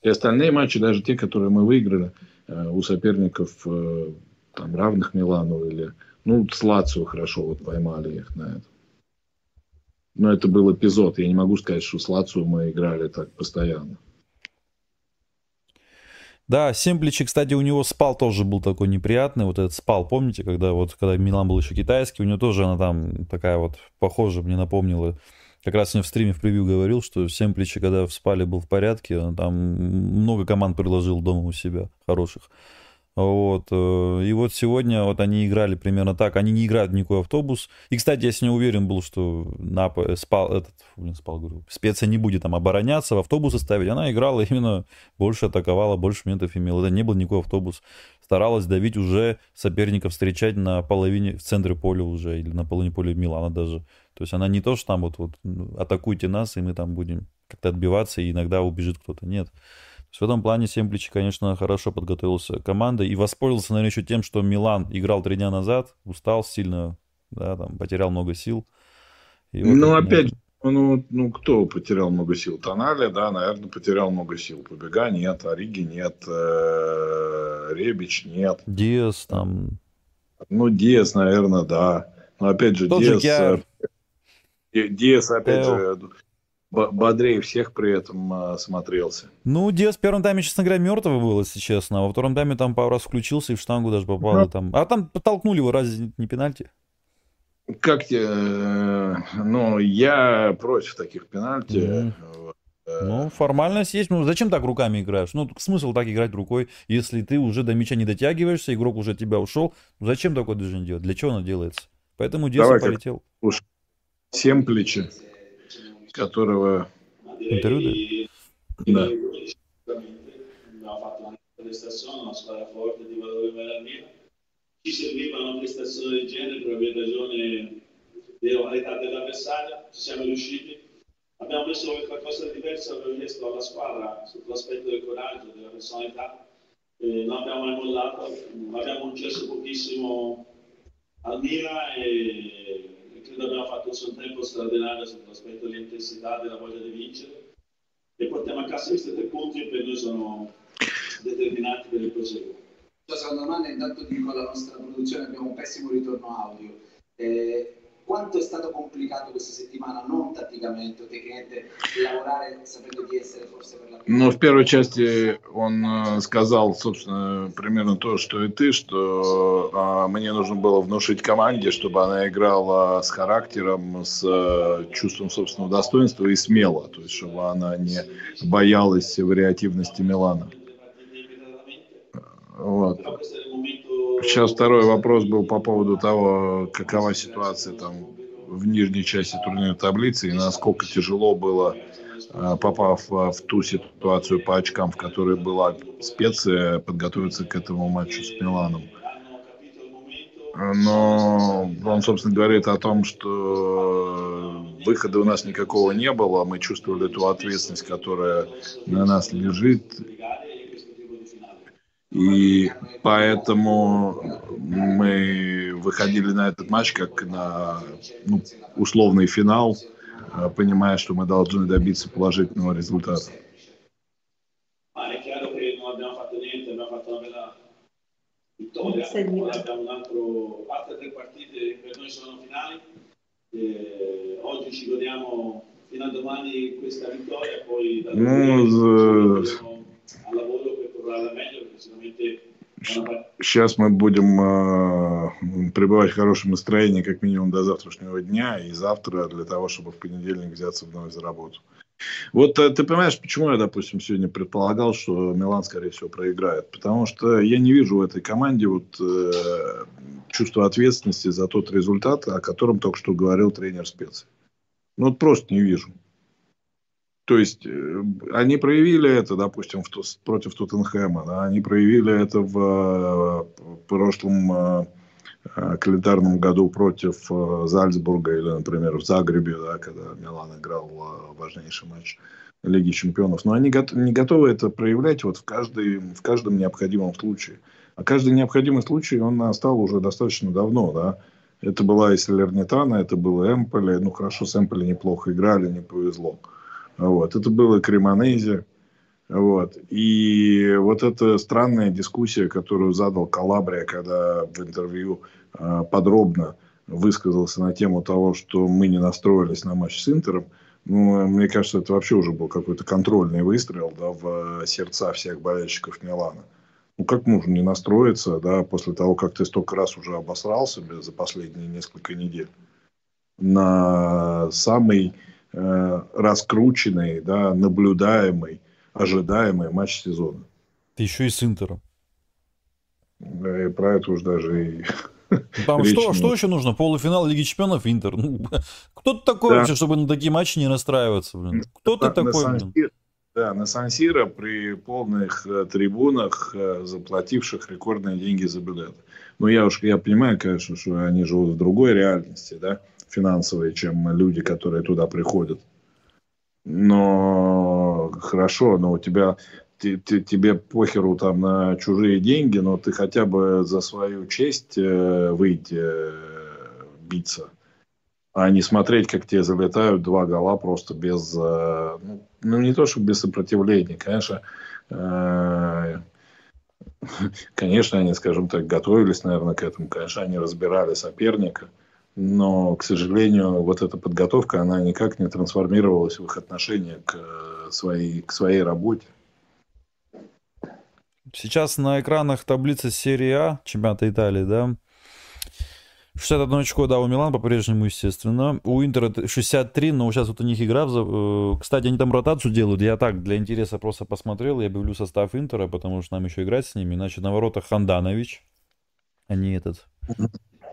И остальные матчи, даже те, которые мы выиграли э, у соперников э, там, равных Милану или ну, с Лацио хорошо вот поймали их на это. Но это был эпизод. Я не могу сказать, что с Лацио мы играли так постоянно. Да, Семпличи, кстати, у него спал тоже был такой неприятный. Вот этот спал, помните, когда вот когда Милан был еще китайский, у него тоже она там такая вот похожа, мне напомнила. Как раз я в стриме в превью говорил, что Семпличи, когда в спале был в порядке, он там много команд предложил дома у себя хороших. Вот. Э, и вот сегодня вот они играли примерно так. Они не играют в никакой автобус. И, кстати, я сегодня уверен был, что Нап... Э, спал, этот, блин, спал, говорю, специя не будет там обороняться, в автобусы ставить. Она играла именно, больше атаковала, больше моментов имела. Это не был никакой автобус. Старалась давить уже соперников, встречать на половине, в центре поля уже, или на половине поля Милана даже. То есть она не то, что там вот, вот ну, атакуйте нас, и мы там будем как-то отбиваться, и иногда убежит кто-то. Нет в этом плане Семпличи, конечно, хорошо подготовился командой и воспользовался, наверное, еще тем, что Милан играл три дня назад, устал сильно, да, там, потерял много сил. И вот ну, опять же, ну, ну, кто потерял много сил? Тоналя, да, наверное, потерял много сил. Побега нет, Ориги нет, э, Ребич нет. Диас там. Ну, Диас, наверное, да. Но опять же, Тот Диас... Же э, Диас, опять Тео. же, бодрее всех при этом а, смотрелся. Ну, Диас в первом тайме, честно говоря, мертвый был, если честно. А во втором тайме там пару раз включился и в штангу даже попал. Ну, там... А там подтолкнули его, разве не пенальти? Как тебе? Э, ну, я против таких пенальти. Mm. Ну, формальность есть. Ну, зачем так руками играешь? Ну, смысл так играть рукой, если ты уже до мяча не дотягиваешься, игрок уже от тебя ушел. Ну, зачем такое движение делать? Для чего оно делается? Поэтому Диас полетел. Семь плечи которого... Интервью, да? ci serviva una prestazione del genere per avere ragione della qualità dell'avversario, ci siamo riusciti. Abbiamo messo qualcosa di diverso, abbiamo chiesto alla squadra sotto l'aspetto del coraggio, della personalità, eh, non abbiamo mai mollato, abbiamo concesso pochissimo al Mira e, e credo abbiamo fatto un tempo straordinario sotto l'aspetto dell'intensità, della voglia di vincere e portiamo a casa questi tre punti e per noi sono determinanti per il proseguo. Seconda domanda, intanto dico alla nostra produzione abbiamo un pessimo ritorno audio. Eh, quanto è stato complicato questa settimana, non tatticamente tecnicamente, lavorare sapendo di essere forse per la Ну, в первой части он э, сказал, собственно, примерно то, что и ты, что э, мне нужно было внушить команде, чтобы она играла с характером, с э, чувством собственного достоинства и смело, то есть чтобы она не боялась вариативности Милана. Вот. Сейчас второй вопрос был по поводу того, какова ситуация там в нижней части турнирной таблицы и насколько тяжело было, а, попав в ту ситуацию по очкам, в которой была специя, подготовиться к этому матчу с Миланом. Но он, собственно, говорит о том, что выхода у нас никакого не было. Мы чувствовали ту ответственность, которая на нас лежит. И поэтому мы выходили на этот матч как на ну, условный финал, э, понимая, что мы должны добиться положительного результата. Ну, Сейчас мы будем э, пребывать в хорошем настроении как минимум до завтрашнего дня и завтра для того, чтобы в понедельник взяться вновь за работу. Вот э, ты понимаешь, почему я, допустим, сегодня предполагал, что Милан, скорее всего, проиграет? Потому что я не вижу в этой команде вот э, чувства ответственности за тот результат, о котором только что говорил тренер специи. Ну, вот просто не вижу. То есть э, они проявили это, допустим, в, против Тоттенхэма, да, они проявили это в, в э, прошлом э, календарном году против Зальцбурга или, например, в Загребе, да, когда Милан играл важнейший матч Лиги Чемпионов. Но они не готовы это проявлять вот в, каждый, в каждом необходимом случае. А каждый необходимый случай, он настал уже достаточно давно, да. Это была и Салернитана, это было Эмполи. Ну, хорошо, с Эмполи неплохо играли, не повезло. Вот. Это было Кремонези. Вот. И вот эта странная дискуссия, которую задал Калабрия, когда в интервью э, подробно высказался на тему того, что мы не настроились на матч с Интером, ну, мне кажется, это вообще уже был какой-то контрольный выстрел да, в сердца всех болельщиков Милана. Ну, как можно не настроиться, да, после того, как ты столько раз уже обосрался за последние несколько недель на самый Э, раскрученный, да, наблюдаемый, ожидаемый матч сезона. Еще и с Интером. И про это уж даже и Там что, что еще нужно? Полуфинал Лиги Чемпионов Интер. Ну, кто ты такой да. вообще, чтобы на такие матчи не расстраиваться? Блин? Кто ты такой? На да, на Сан-Сиро при полных э, трибунах, э, заплативших рекордные деньги за билеты. Ну, я уж я понимаю, конечно, что они живут в другой реальности, да финансовые, чем люди, которые туда приходят. Но хорошо, но у тебя тебе похеру там на чужие деньги, но ты хотя бы за свою честь э, выйти э, биться, а не смотреть, как тебе залетают два гола просто без, э, ну, ну не то, что без сопротивления, конечно, э, конечно, они, скажем так, готовились, наверное, к этому, конечно, они разбирали соперника, но, к сожалению, вот эта подготовка, она никак не трансформировалась в их отношение к э, своей, к своей работе. Сейчас на экранах таблица серии А чемпионата Италии, да? 61 очко, да, у Милан по-прежнему, естественно. У Интера 63, но сейчас вот у них игра. Э, кстати, они там ротацию делают. Я так, для интереса просто посмотрел. Я объявлю состав Интера, потому что нам еще играть с ними. Значит, на воротах Ханданович. Они этот...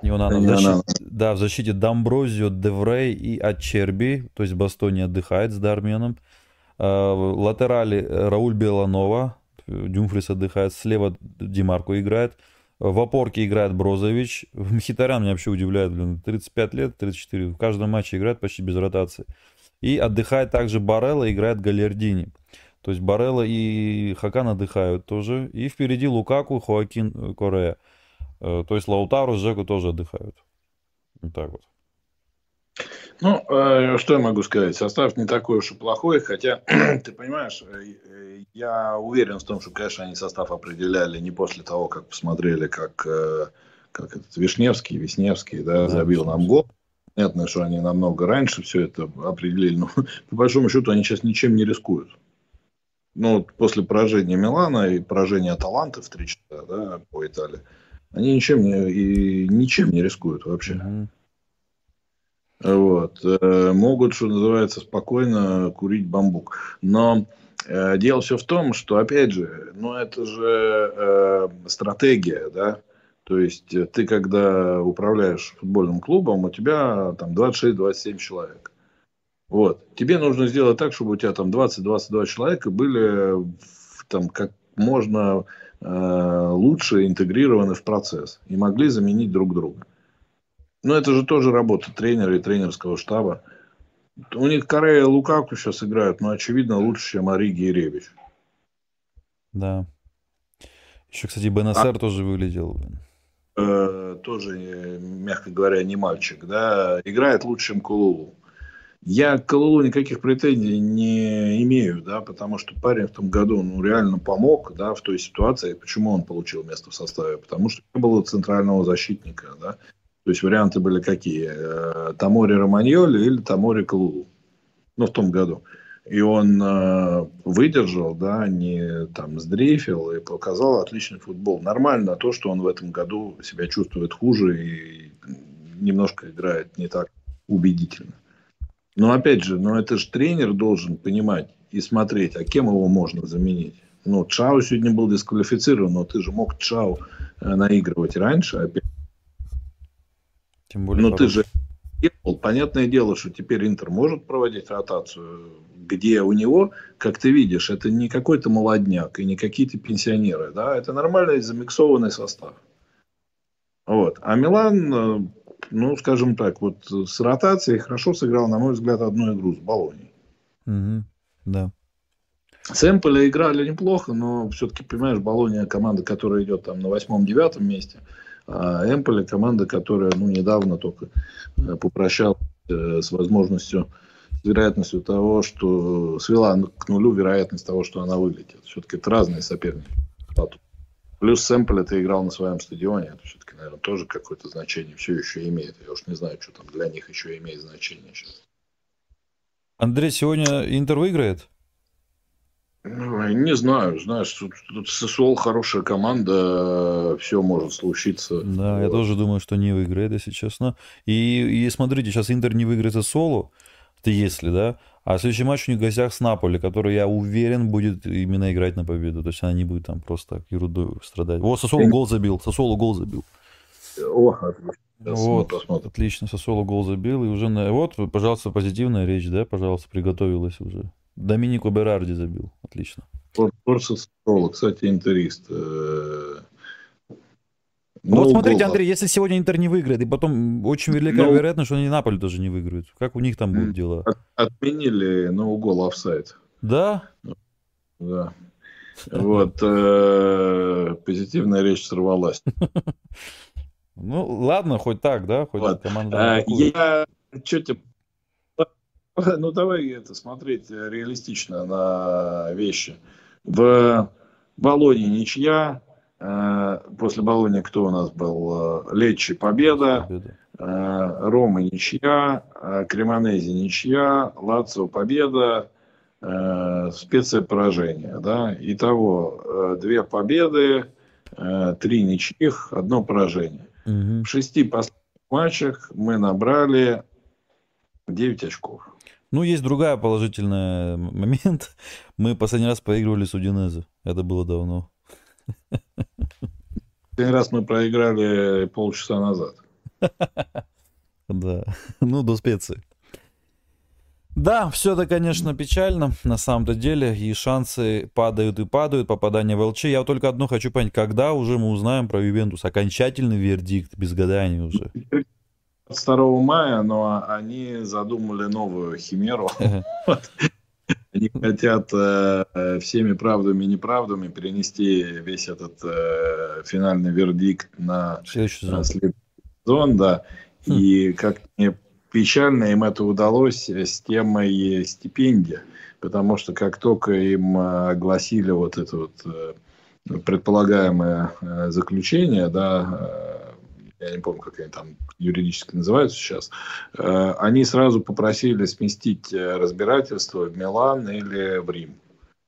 Неонана. В защите, да, в защите Дамброзио, Деврей и Ачерби. То есть Бастони отдыхает с Дарменом. А, латерали Рауль Беланова. Дюмфрис отдыхает. Слева Димарко играет. В опорке играет Брозович. Мхитарян меня вообще удивляет, блин, 35 лет, 34. В каждом матче играет почти без ротации. И отдыхает также Барелла, играет Галердини. То есть Барелла и Хакан отдыхают тоже. И впереди Лукаку, Хоакин Корея. Э, то есть Лаутару, Жеку тоже отдыхают. Вот так вот. Ну, э, что я могу сказать? Состав не такой уж и плохой, хотя, ты понимаешь, э, я уверен в том, что, конечно, они состав определяли не после того, как посмотрели, как, э, как этот Вишневский, Вишневский, да, забил нам гол. Понятно, что они намного раньше все это определили, но по большому счету они сейчас ничем не рискуют. Ну, после поражения Милана и поражения Аталанты в три часа, да, по Италии, они ничем не, и ничем не рискуют вообще. Mm-hmm. Вот. Э, могут, что называется, спокойно курить бамбук. Но э, дело все в том, что, опять же, ну, это же э, стратегия, да. То есть, э, ты, когда управляешь футбольным клубом, у тебя там 26-27 человек. Вот. Тебе нужно сделать так, чтобы у тебя там 20-22 человека были там как можно э, лучше интегрированы в процесс и могли заменить друг друга. Ну, это же тоже работа тренера и тренерского штаба. У них Корея и Лукаку сейчас играют, но, очевидно, лучше, чем Ориги и Ревич. Да. Еще, кстати, БНСР а... тоже выглядел. Э, тоже, мягко говоря, не мальчик. Да? Играет лучше, чем Кулулу. Я к Калулу никаких претензий не имею, да, потому что парень в том году ну, реально помог да, в той ситуации. Почему он получил место в составе? Потому что не было центрального защитника. Да. То есть варианты были какие? Э, Тамори Романьоли или Тамори Клулу. Ну, в том году. И он э, выдержал, да, не там сдрейфил и показал отличный футбол. Нормально то, что он в этом году себя чувствует хуже и немножко играет не так убедительно. Но опять же, но это же тренер должен понимать и смотреть, а кем его можно заменить. Ну, Чао сегодня был дисквалифицирован, но ты же мог Чао э, наигрывать раньше, опять тем более. Но ты же Понятное дело, что теперь Интер может проводить ротацию, где у него, как ты видишь, это не какой-то молодняк и не какие-то пенсионеры, да, это нормальный замиксованный состав. Вот. А Милан, э, ну, скажем так, вот с ротацией хорошо сыграл, на мой взгляд, одну игру с Болонией. Угу. Да. С Эмполи играли неплохо, но все-таки, понимаешь, Болония команда, которая идет там на восьмом-девятом месте – а Эмполи команда, которая ну, недавно только э, попрощалась э, с возможностью, с вероятностью того, что свела к нулю вероятность того, что она вылетит. Все-таки это разные соперники. Плюс Сэмпл ты играл на своем стадионе. Это все-таки, наверное, тоже какое-то значение все еще имеет. Я уж не знаю, что там для них еще имеет значение сейчас. Андрей, сегодня Интер выиграет? Не знаю, знаешь, тут, тут ССОЛ хорошая команда, все может случиться. Да, вот. я тоже думаю, что не выиграет, если честно. И, и смотрите, сейчас Интер не выиграет ССОЛу, это если, да, а следующий матч у них в гостях с Наполи, который, я уверен, будет именно играть на победу. То есть она не будет там просто так ерундой страдать. О, Сосолу гол забил, Сосолу гол забил. О, отлично. вот, отлично, Сосолу гол забил. И уже, на... вот, пожалуйста, позитивная речь, да, пожалуйста, приготовилась уже. Доминико Берарди забил. Отлично. Порса кстати, интерист. Ну, вот смотрите, Андрей, если сегодня Интер не выиграет, и потом очень велика ну, вероятность, что они Наполе тоже не выиграют. Как у них там будут дела? отменили новый гол офсайд. Да? Да. Вот. Э, позитивная речь сорвалась. Ну, ладно, хоть так, да? Хоть команда. А, я что тебе Ну, давай это смотреть реалистично на вещи. В Болоне ничья. Э, после Болони кто у нас был? Э, Лечи победа. победа. Э, Рома ничья. Кремонези ничья. Лацио победа. Специя поражение. Да? Итого две победы, три ничьих, одно поражение. Угу. В шести последних матчах мы набрали 9 очков. Ну, есть другая положительный момент. Мы последний раз проигрывали с Удинезе. Это было давно. Последний раз мы проиграли полчаса назад. Да. Ну, до специи. Да, все это, конечно, печально на самом-то деле, и шансы падают и падают, попадание в ЛЧ. Я только одно хочу понять, когда уже мы узнаем про Ювентус, окончательный вердикт, без гадания уже. 2 мая, но они задумали новую химеру. Они хотят э, всеми правдами и неправдами перенести весь этот э, финальный вердикт на следующий сезон. Да. Хм. И как мне печально им это удалось с темой стипендии, потому что как только им огласили вот это вот э, предполагаемое э, заключение, да, э, я не помню, как они там юридически называются сейчас, они сразу попросили сместить разбирательство в Милан или в Рим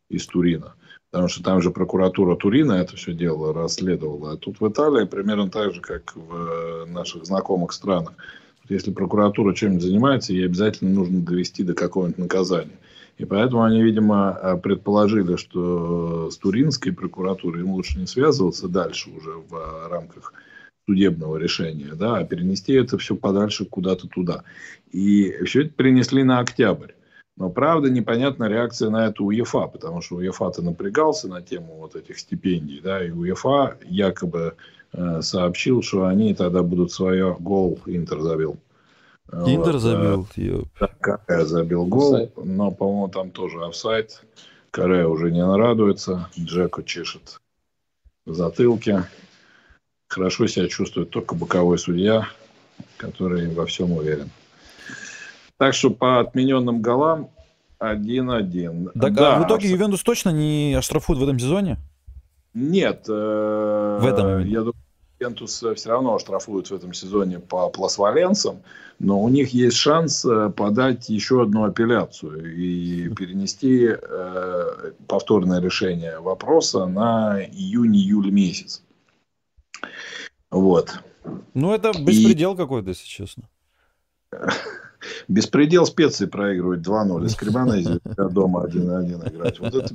из Турина. Потому что там же прокуратура Турина это все дело расследовала. А тут в Италии примерно так же, как в наших знакомых странах. Если прокуратура чем-нибудь занимается, ей обязательно нужно довести до какого-нибудь наказания. И поэтому они, видимо, э, предположили, что с Туринской прокуратурой им лучше не связываться дальше уже в э, рамках судебного решения, да, а перенести это все подальше куда-то туда. И все это перенесли на октябрь. Но, правда, непонятна реакция на это УЕФА, потому что УЕФА-то напрягался на тему вот этих стипендий, да, и УЕФА якобы Э, сообщил, что они тогда будут свое гол Интер забил. Интер вот, забил. Да, Каре забил гол, офсайд. но, по-моему, там тоже офсайд. Каре уже не нарадуется. Джеко чешет в затылке. Хорошо себя чувствует только боковой судья, который во всем уверен. Так что по отмененным голам 1-1. Так, да, а в итоге Ювентус точно не оштрафует в этом сезоне? Нет. Э, в этом я думаю, Ювентус все равно штрафуют в этом сезоне по пласваленцам, но у них есть шанс э, подать еще одну апелляцию и перенести э, повторное решение вопроса на июнь-июль месяц. Вот. Ну, это беспредел и... какой-то, если честно. Беспредел специи проигрывать 2-0. Из Креманези дома 1-1 играть. Вот это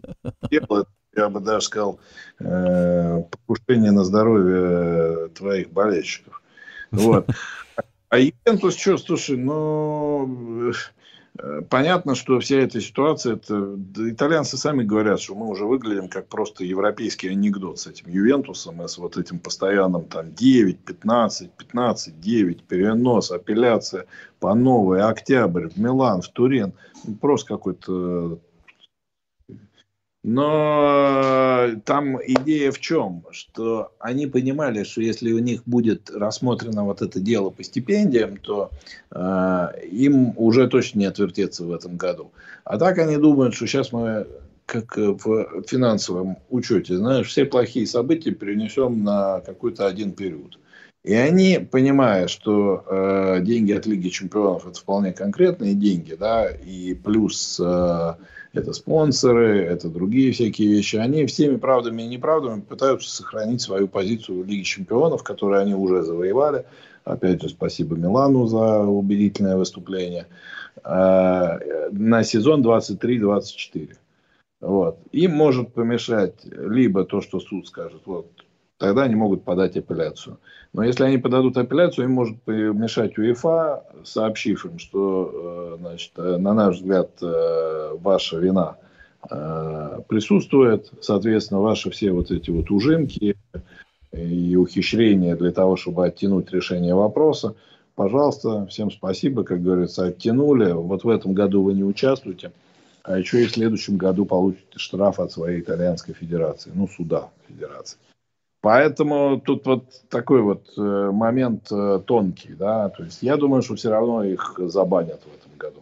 дело, я бы даже сказал, э, покушение на здоровье твоих болельщиков. Вот. А Ювентус что, слушай, ну, понятно, что вся эта ситуация, это итальянцы сами говорят, что мы уже выглядим как просто европейский анекдот с этим Ювентусом и с вот этим постоянным там 9, 15, 15, 9, перенос, апелляция по новой, октябрь, в Милан, в Турин. Просто какой-то но э, там идея в чем? Что они понимали, что если у них будет рассмотрено вот это дело по стипендиям, то э, им уже точно не отвертеться в этом году. А так они думают, что сейчас мы как в финансовом учете, знаешь, все плохие события перенесем на какой-то один период. И они, понимая, что э, деньги от Лиги Чемпионов это вполне конкретные деньги, да, и плюс э, это спонсоры, это другие всякие вещи. Они всеми правдами и неправдами пытаются сохранить свою позицию в Лиге Чемпионов, которую они уже завоевали. Опять же, спасибо Милану за убедительное выступление. А, на сезон 23-24. Вот. Им может помешать либо то, что суд скажет, вот тогда они могут подать апелляцию. Но если они подадут апелляцию, им может помешать УЕФА, сообщив им, что, э, значит, э, на наш взгляд, э, ваша вина присутствует, соответственно, ваши все вот эти вот ужимки и ухищрения для того, чтобы оттянуть решение вопроса, пожалуйста, всем спасибо, как говорится, оттянули. Вот в этом году вы не участвуете, а еще и в следующем году получите штраф от своей итальянской федерации, ну, суда федерации. Поэтому тут вот такой вот э, момент э, тонкий, да, то есть я думаю, что все равно их забанят в этом году.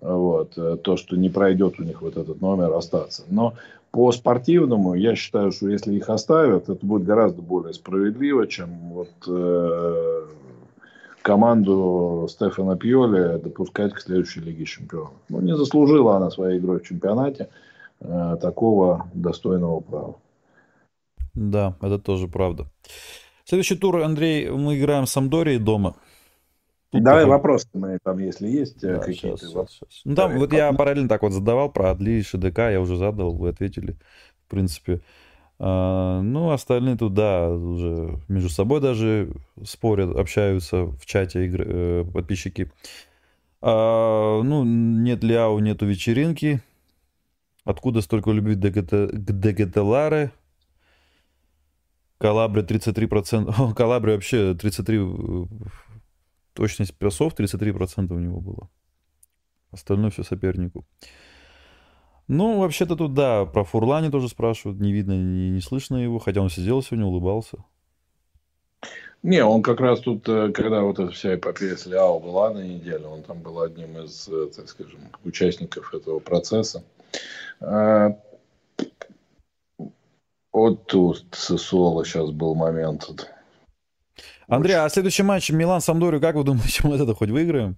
Вот, э, то, что не пройдет у них вот этот номер остаться. Но по спортивному я считаю, что если их оставят, это будет гораздо более справедливо, чем вот э, команду Стефана Пьоли допускать к следующей Лиге Чемпионов. Ну, не заслужила она своей игрой в чемпионате э, такого достойного права. Да, это тоже правда. Следующий тур, Андрей, мы играем с Самдорией дома. Тут Давай такой... вопросы мы там, если есть э, да, какие-то. Сейчас, сейчас, сейчас. Ну, там Давай, вот я параллельно так вот задавал про Адли и ШДК, я уже задал, вы ответили, в принципе. А, ну, остальные тут, да, уже между собой даже спорят, общаются в чате игры, э, подписчики. А, ну, нет Ляо, нету вечеринки. Откуда столько любви к Дегетеларе? Калабри 33%. Калабри вообще 33... Э, точность пасов 33% у него было. Остальное все сопернику. Ну, вообще-то тут, да, про Фурлани тоже спрашивают. Не видно, не, не слышно его. Хотя он сидел сегодня, улыбался. Не, он как раз тут, э, когда вот эта вся эпопея с Ляо была на неделе, он там был одним из, э, так скажем, участников этого процесса. Вот тут Сесуола сейчас был момент. Андрей, а следующий матч Милан Самдорию, как вы думаете, мы это хоть выиграем?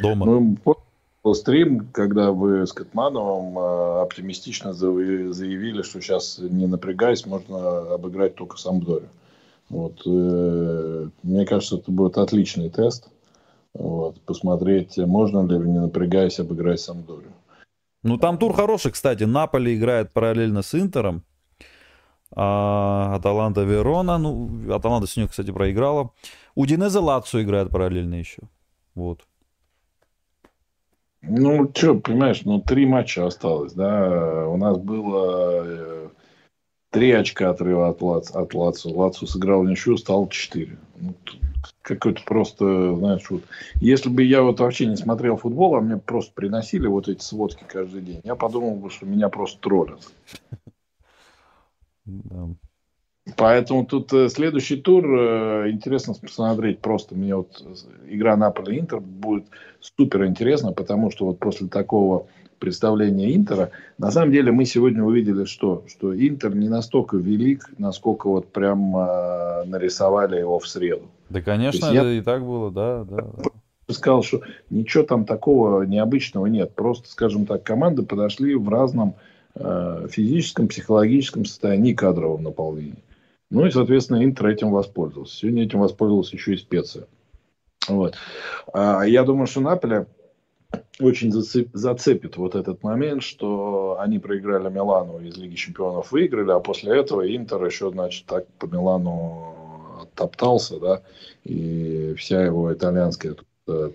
Дома. Был стрим, когда вы с Катмановым э, оптимистично заявили, что сейчас не напрягаясь, можно обыграть только Самдорию. Вот, э, мне кажется, это будет отличный тест. Вот, посмотреть, можно ли, не напрягаясь, обыграть Самдорию. Ну, там тур хороший, кстати. Наполи играет параллельно с Интером. А, Аталанта Верона. Ну, Аталанта сегодня, кстати, проиграла. Удинеза Лацо играет параллельно еще. Вот. Ну, что, понимаешь, ну, три матча осталось, да. У нас было э, Три очка отрыва от, Лац, от Лацу. Лацу сыграл ничью, стал четыре. Ну, какой-то просто, знаешь, вот, если бы я вот вообще не смотрел футбол, а мне просто приносили вот эти сводки каждый день, я подумал бы, что меня просто троллят. Да. Поэтому тут э, следующий тур э, интересно посмотреть просто. Мне вот игра Наполи-Интер будет супер интересно, потому что вот после такого представления Интера. На самом деле мы сегодня увидели, что, что Интер не настолько велик, насколько вот прям э, нарисовали его в среду. Да, конечно, это я... и так было, да, да. да. Сказал, что ничего там такого необычного нет. Просто, скажем так, команды подошли в разном э, физическом, психологическом состоянии кадровом наполнении. Ну и, соответственно, Интер этим воспользовался. Сегодня этим воспользовался еще и специя. Вот. А я думаю, что Наполе очень зацеп, зацепит вот этот момент, что они проиграли Милану из Лиги Чемпионов, выиграли, а после этого Интер еще, значит, так по Милану оттоптался, да, и вся его итальянская э,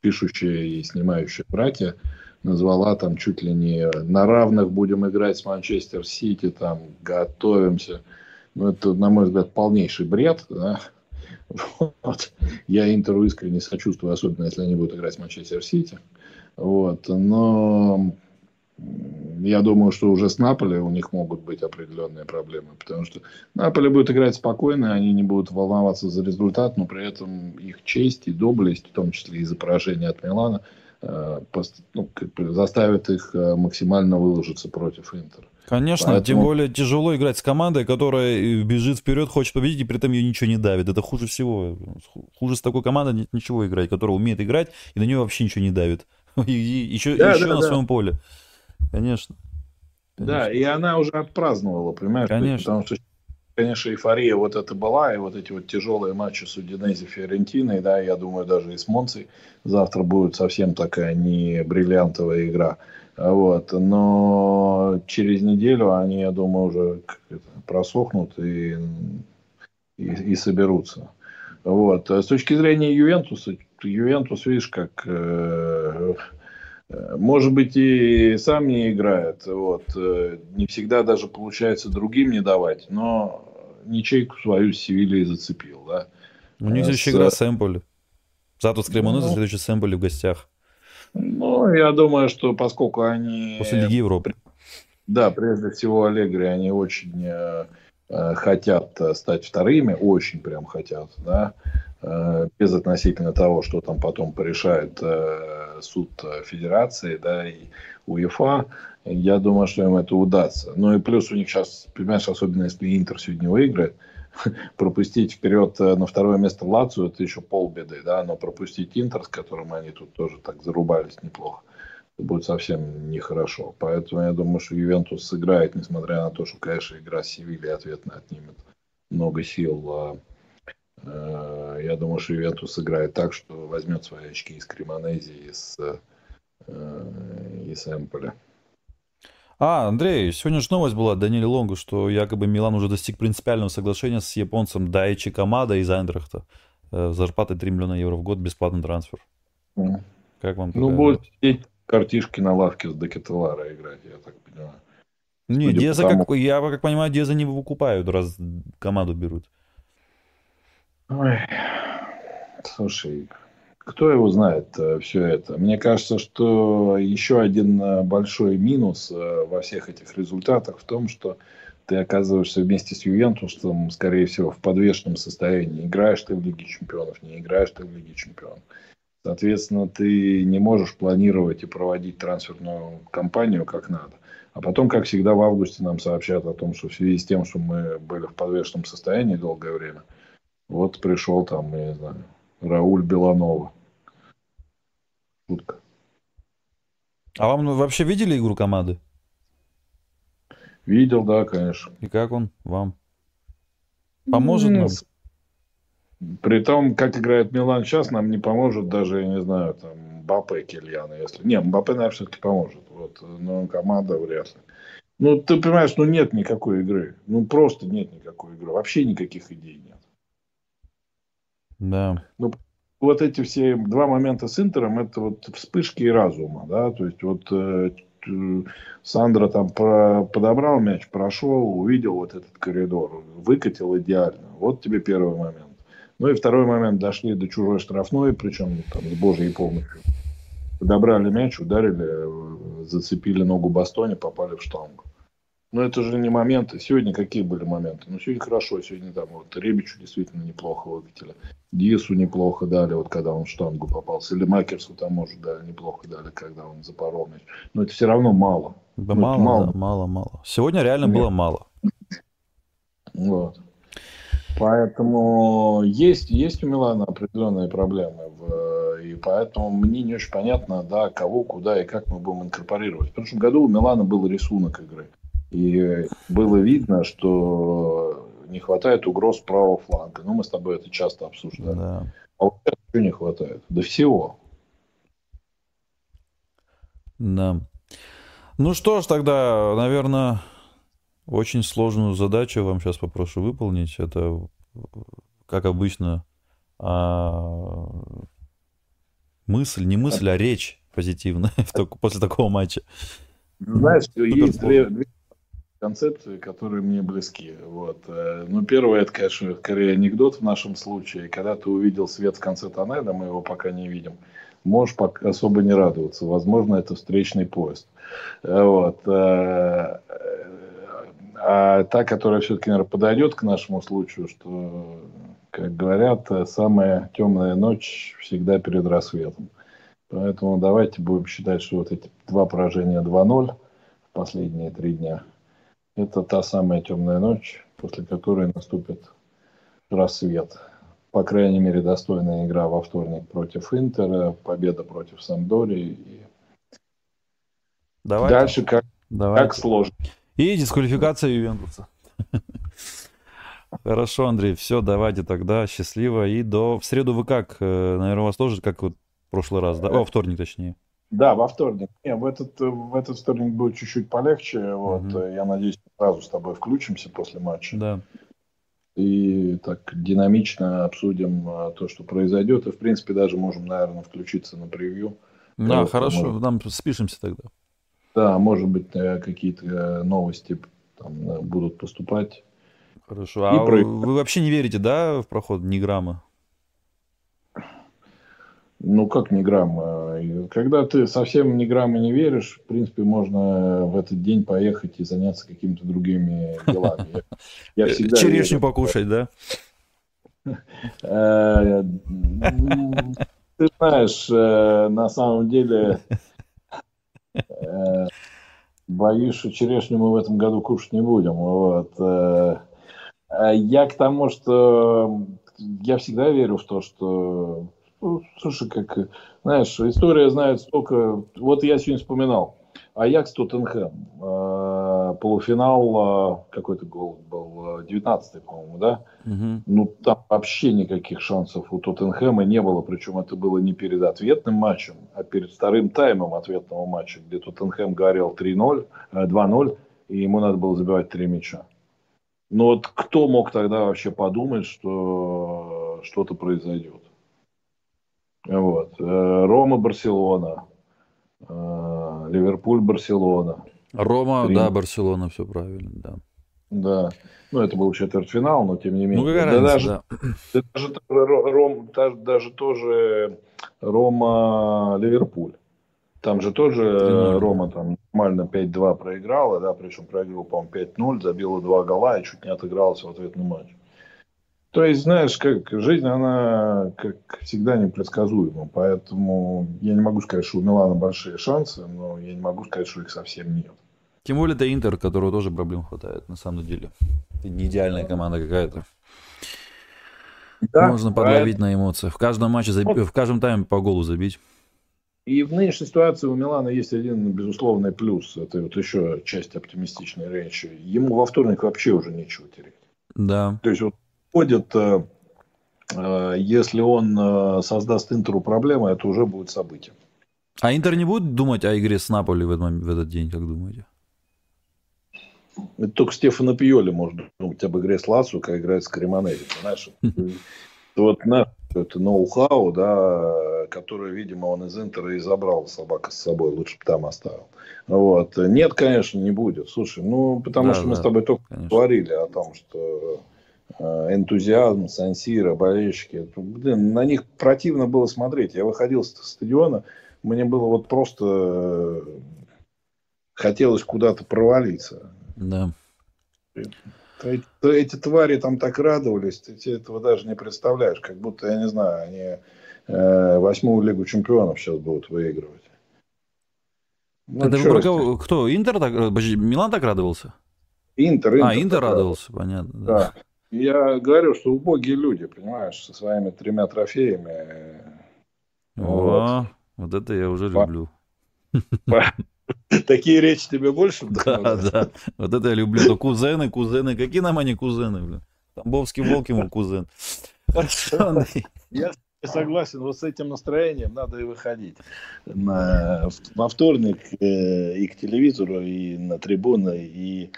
пишущая и снимающая братья назвала там чуть ли не на равных будем играть с Манчестер Сити, там готовимся. Ну, это, на мой взгляд, полнейший бред, да, вот. Я Интеру искренне сочувствую, особенно если они будут играть с Манчестер Сити. Вот. Но я думаю, что уже с Наполи у них могут быть определенные проблемы, потому что Наполи будет играть спокойно, они не будут волноваться за результат, но при этом их честь и доблесть, в том числе из-за поражения от Милана, ну, как бы заставит их э, максимально выложиться против Интера. Конечно, Поэтому... тем более тяжело играть с командой, которая бежит вперед, хочет победить, и при этом ее ничего не давит. Это хуже всего. Хуже с такой командой нет ничего играть, которая умеет играть, и на нее вообще ничего не давит. И, еще да, еще да, на да. своем поле. Конечно. Конечно. Да, и она уже отпраздновала, понимаешь? Конечно. Потому что, конечно, эйфория вот это была, и вот эти вот тяжелые матчи с Удинези Фиорентиной, да, я думаю, даже и с Монцей завтра будет совсем такая не бриллиантовая игра. Вот. Но через неделю они, я думаю, уже просохнут и, и, и соберутся. Вот. С точки зрения Ювентуса, Ювентус, видишь, как э, может быть и сам не играет, вот, э, не всегда даже получается другим не давать, но ничейку свою с Севильей зацепил, да. У них следующая с... игра с Эмполи. Завтра с Кремонеза, ну, следующий с Эмполи в гостях. Ну, я думаю, что поскольку они... После Лиги Европы. Да, прежде всего Аллегри, они очень э, э хотят э, стать вторыми, очень прям хотят, да, э, без относительно того, что там потом порешает э, суд Федерации, да, и УЕФА. Я думаю, что им это удастся. Ну и плюс у них сейчас, понимаешь, особенно если Интер сегодня выиграет, пропустить вперед э, на второе место Лацию, это еще полбеды, да, но пропустить Интер, с которым они тут тоже так зарубались неплохо, будет совсем нехорошо. Поэтому я думаю, что Ювентус сыграет, несмотря на то, что, конечно, игра с Севильей ответно отнимет много сил. А, э, я думаю, что Ювентус сыграет так, что возьмет свои очки из Кремонези и с, э, из Эмполя. А, Андрей, сегодня же новость была от Даниэля Лонгу, что якобы Милан уже достиг принципиального соглашения с японцем Дайчи Камада из Айндрахта. Э, зарплатой 3 миллиона евро в год, бесплатный трансфер. Как вам Ну, сидеть картишки на лавке с Декетелара играть, я так понимаю. Не, судя Деза, тому- как, я как понимаю, Деза не выкупают, раз команду берут. Ой, слушай, кто его знает все это? Мне кажется, что еще один э, большой минус э, во всех этих результатах в том, что ты оказываешься вместе с Ювентусом, скорее всего, в подвешенном состоянии. Играешь ты в Лиге Чемпионов, не играешь ты в Лиге Чемпионов. Соответственно, ты не можешь планировать и проводить трансферную кампанию как надо. А потом, как всегда, в августе нам сообщат о том, что в связи с тем, что мы были в подвешенном состоянии долгое время, вот пришел там, я не знаю, Рауль Беланова. Шутка. А вам ну, вообще видели игру команды? Видел, да, конечно. И как он вам? Поможет Ну, нам? При том, как играет Милан сейчас, нам не поможет даже, я не знаю, там, Мбаппе и Кильяна. Если... Не, Мбаппе, наверное, все-таки поможет. Вот. Но команда вряд ли. Ну, ты понимаешь, ну нет никакой игры. Ну, просто нет никакой игры. Вообще никаких идей нет. Да. вот эти все два момента с Интером, это вот вспышки разума, да, то есть вот э, Сандра там про- подобрал мяч, прошел, увидел вот этот коридор, выкатил идеально. Вот тебе первый момент. Ну и второй момент, дошли до чужой штрафной, причем там с божьей помощью. Подобрали мяч, ударили, зацепили ногу Бастоне, попали в штангу. Но это же не моменты. Сегодня какие были моменты? Ну, сегодня хорошо. Сегодня там вот Ребичу действительно неплохо выкатили. Диесу неплохо дали, вот когда он в штангу попался. Или Макерсу там, может, дали, неплохо дали, когда он запорол мяч. Но это все равно мало. Да Ну, мало, мало. да, мало, мало. Сегодня реально Нет. было мало. Вот. Поэтому есть, есть у Милана определенные проблемы. в- и поэтому мне не очень понятно, да, кого, куда и как мы будем инкорпорировать. В прошлом году у Милана был рисунок игры. И было видно, что не хватает угроз правого фланга. Ну, мы с тобой это часто обсуждали. Да. А вот сейчас чего не хватает? Да всего. Да. Ну что ж, тогда, наверное, очень сложную задачу вам сейчас попрошу выполнить. Это, как обычно, а, мысль, не мысль, а речь позитивная после такого матча. Знаешь, Супер есть две, две концепции, которые мне близки. Вот. э, Ну, первое, это, конечно, скорее анекдот в нашем случае. Когда ты увидел свет в конце тоннеля, мы его пока не видим, можешь особо не радоваться. Возможно, это встречный поезд. Э, Вот. А та, которая все-таки, наверное, подойдет к нашему случаю, что, как говорят, самая темная ночь всегда перед рассветом. Поэтому давайте будем считать, что вот эти два поражения 2-0 в последние три дня, это та самая темная ночь, после которой наступит рассвет. По крайней мере, достойная игра во вторник против Интера, победа против Самдори. И Давайте. дальше как, давайте. как сложно. И дисквалификация Ювентуса. Хорошо, Андрей, все, давайте тогда, счастливо. И до... В среду вы как? Э, Наверное, у вас тоже, как вот в прошлый раз, да? О, вторник точнее. Да, во вторник. Не, в этот, э, в этот вторник будет чуть-чуть полегче. Вот, э, Я надеюсь, сразу с тобой включимся после матча. Да. и так динамично обсудим то, что произойдет. И, в принципе, даже можем, наверное, включиться на превью. Да, хорошо, может. нам спишемся тогда. Да, может быть, э, какие-то э, новости там э, будут поступать. Хорошо. А про- вы вообще не верите, да, в проход ни грамма? Ну, как ни грамма. Когда ты совсем ни грамма не веришь, в принципе, можно в этот день поехать и заняться какими-то другими делами. Я, я всегда Черешню верю. покушать, да? Ты знаешь, на самом деле, боюсь, что черешню мы в этом году кушать не будем. Вот. э. А Я к тому, что я всегда верю в то, что... ну, Слушай, как, знаешь, история знает столько... Вот я сегодня вспоминал. Аякс Тоттенхэм. Э, Полуфинал, э, какой-то гол был, э, 19-й, по-моему, да? Мгм. Ну, там вообще никаких шансов у Тоттенхэма не было. Причем это было не перед ответным матчем, а перед вторым таймом ответного матча, где Тоттенхэм горел 3-0, э, 2-0, и ему надо было забивать три мяча. Но вот кто мог тогда вообще подумать, что что-то произойдет? Вот. Э, Рома, Барселона. Ливерпуль, Барселона. Рома, Рим. да, Барселона, все правильно, да. Да. Ну, это был четвертьфинал, но тем не менее. Ну, какая Да разница, даже, да. да даже, Ро- Ром, даже, даже тоже Рома Ливерпуль. Там же тоже 3:0. Рома там нормально 5-2 проиграла, да, причем проиграл, по-моему, 5-0, забила два гола и чуть не отыгрался в ответный матч. То есть, знаешь, как жизнь, она, как всегда, непредсказуема. Поэтому я не могу сказать, что у Милана большие шансы, но я не могу сказать, что их совсем нет. Тем более это Интер, которого тоже проблем хватает, на самом деле. Это не идеальная команда какая-то. Можно подловить на эмоциях. В каждом матче, заби- в каждом тайме по голу забить. И в нынешней ситуации у Милана есть один безусловный плюс. Это вот еще часть оптимистичной речи. Ему во вторник вообще уже нечего терять. Да. То есть вот ходит, э, э, если он э, создаст Интеру проблемы, это уже будет событие. А Интер не будет думать о игре с Наполи в этот, момент- в этот день, как думаете? Это только Стефано Пьоли может думать об игре с Лацо, как играет с Кремонелли. Понимаешь? Вот на это ноу-хау, да, который, видимо, он из Интера и забрал собака с собой, лучше бы там оставил. Вот. Нет, конечно, не будет. Слушай, ну, потому Да, что мы да, с тобой только конечно. говорили о том, что энтузиазм, Сансира, болельщики, блин, на них противно было смотреть. Я выходил с стадиона, мне было вот просто э, хотелось куда-то провалиться. Да. Эти, эти твари там так радовались, ты тебе этого даже не представляешь. Как будто, я не знаю, они э, восьмую Лигу Чемпионов сейчас будут выигрывать. Ну, это про кого? Кто? Интер так? э, Милан так радовался? ты, Интер, а, Интер так радовался, понятно. Да. Да. Я говорю, что убогие люди, понимаешь, со своими тремя трофеями. О, вот это я уже люблю. Такие речи тебе больше Да, да. Вот это я люблю. То кузены, кузены. Какие нам они кузены, блин? Тамбовский волк ему кузен. Я согласен, вот с этим настроением надо и выходить на, во вторник э, и к телевизору, и на трибуны, и,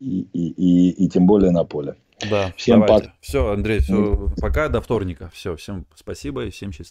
и, и, и, и тем более на поле. Да, Всем пока. Все, Андрей, все, пока, до вторника. Все, всем спасибо и всем счастливо.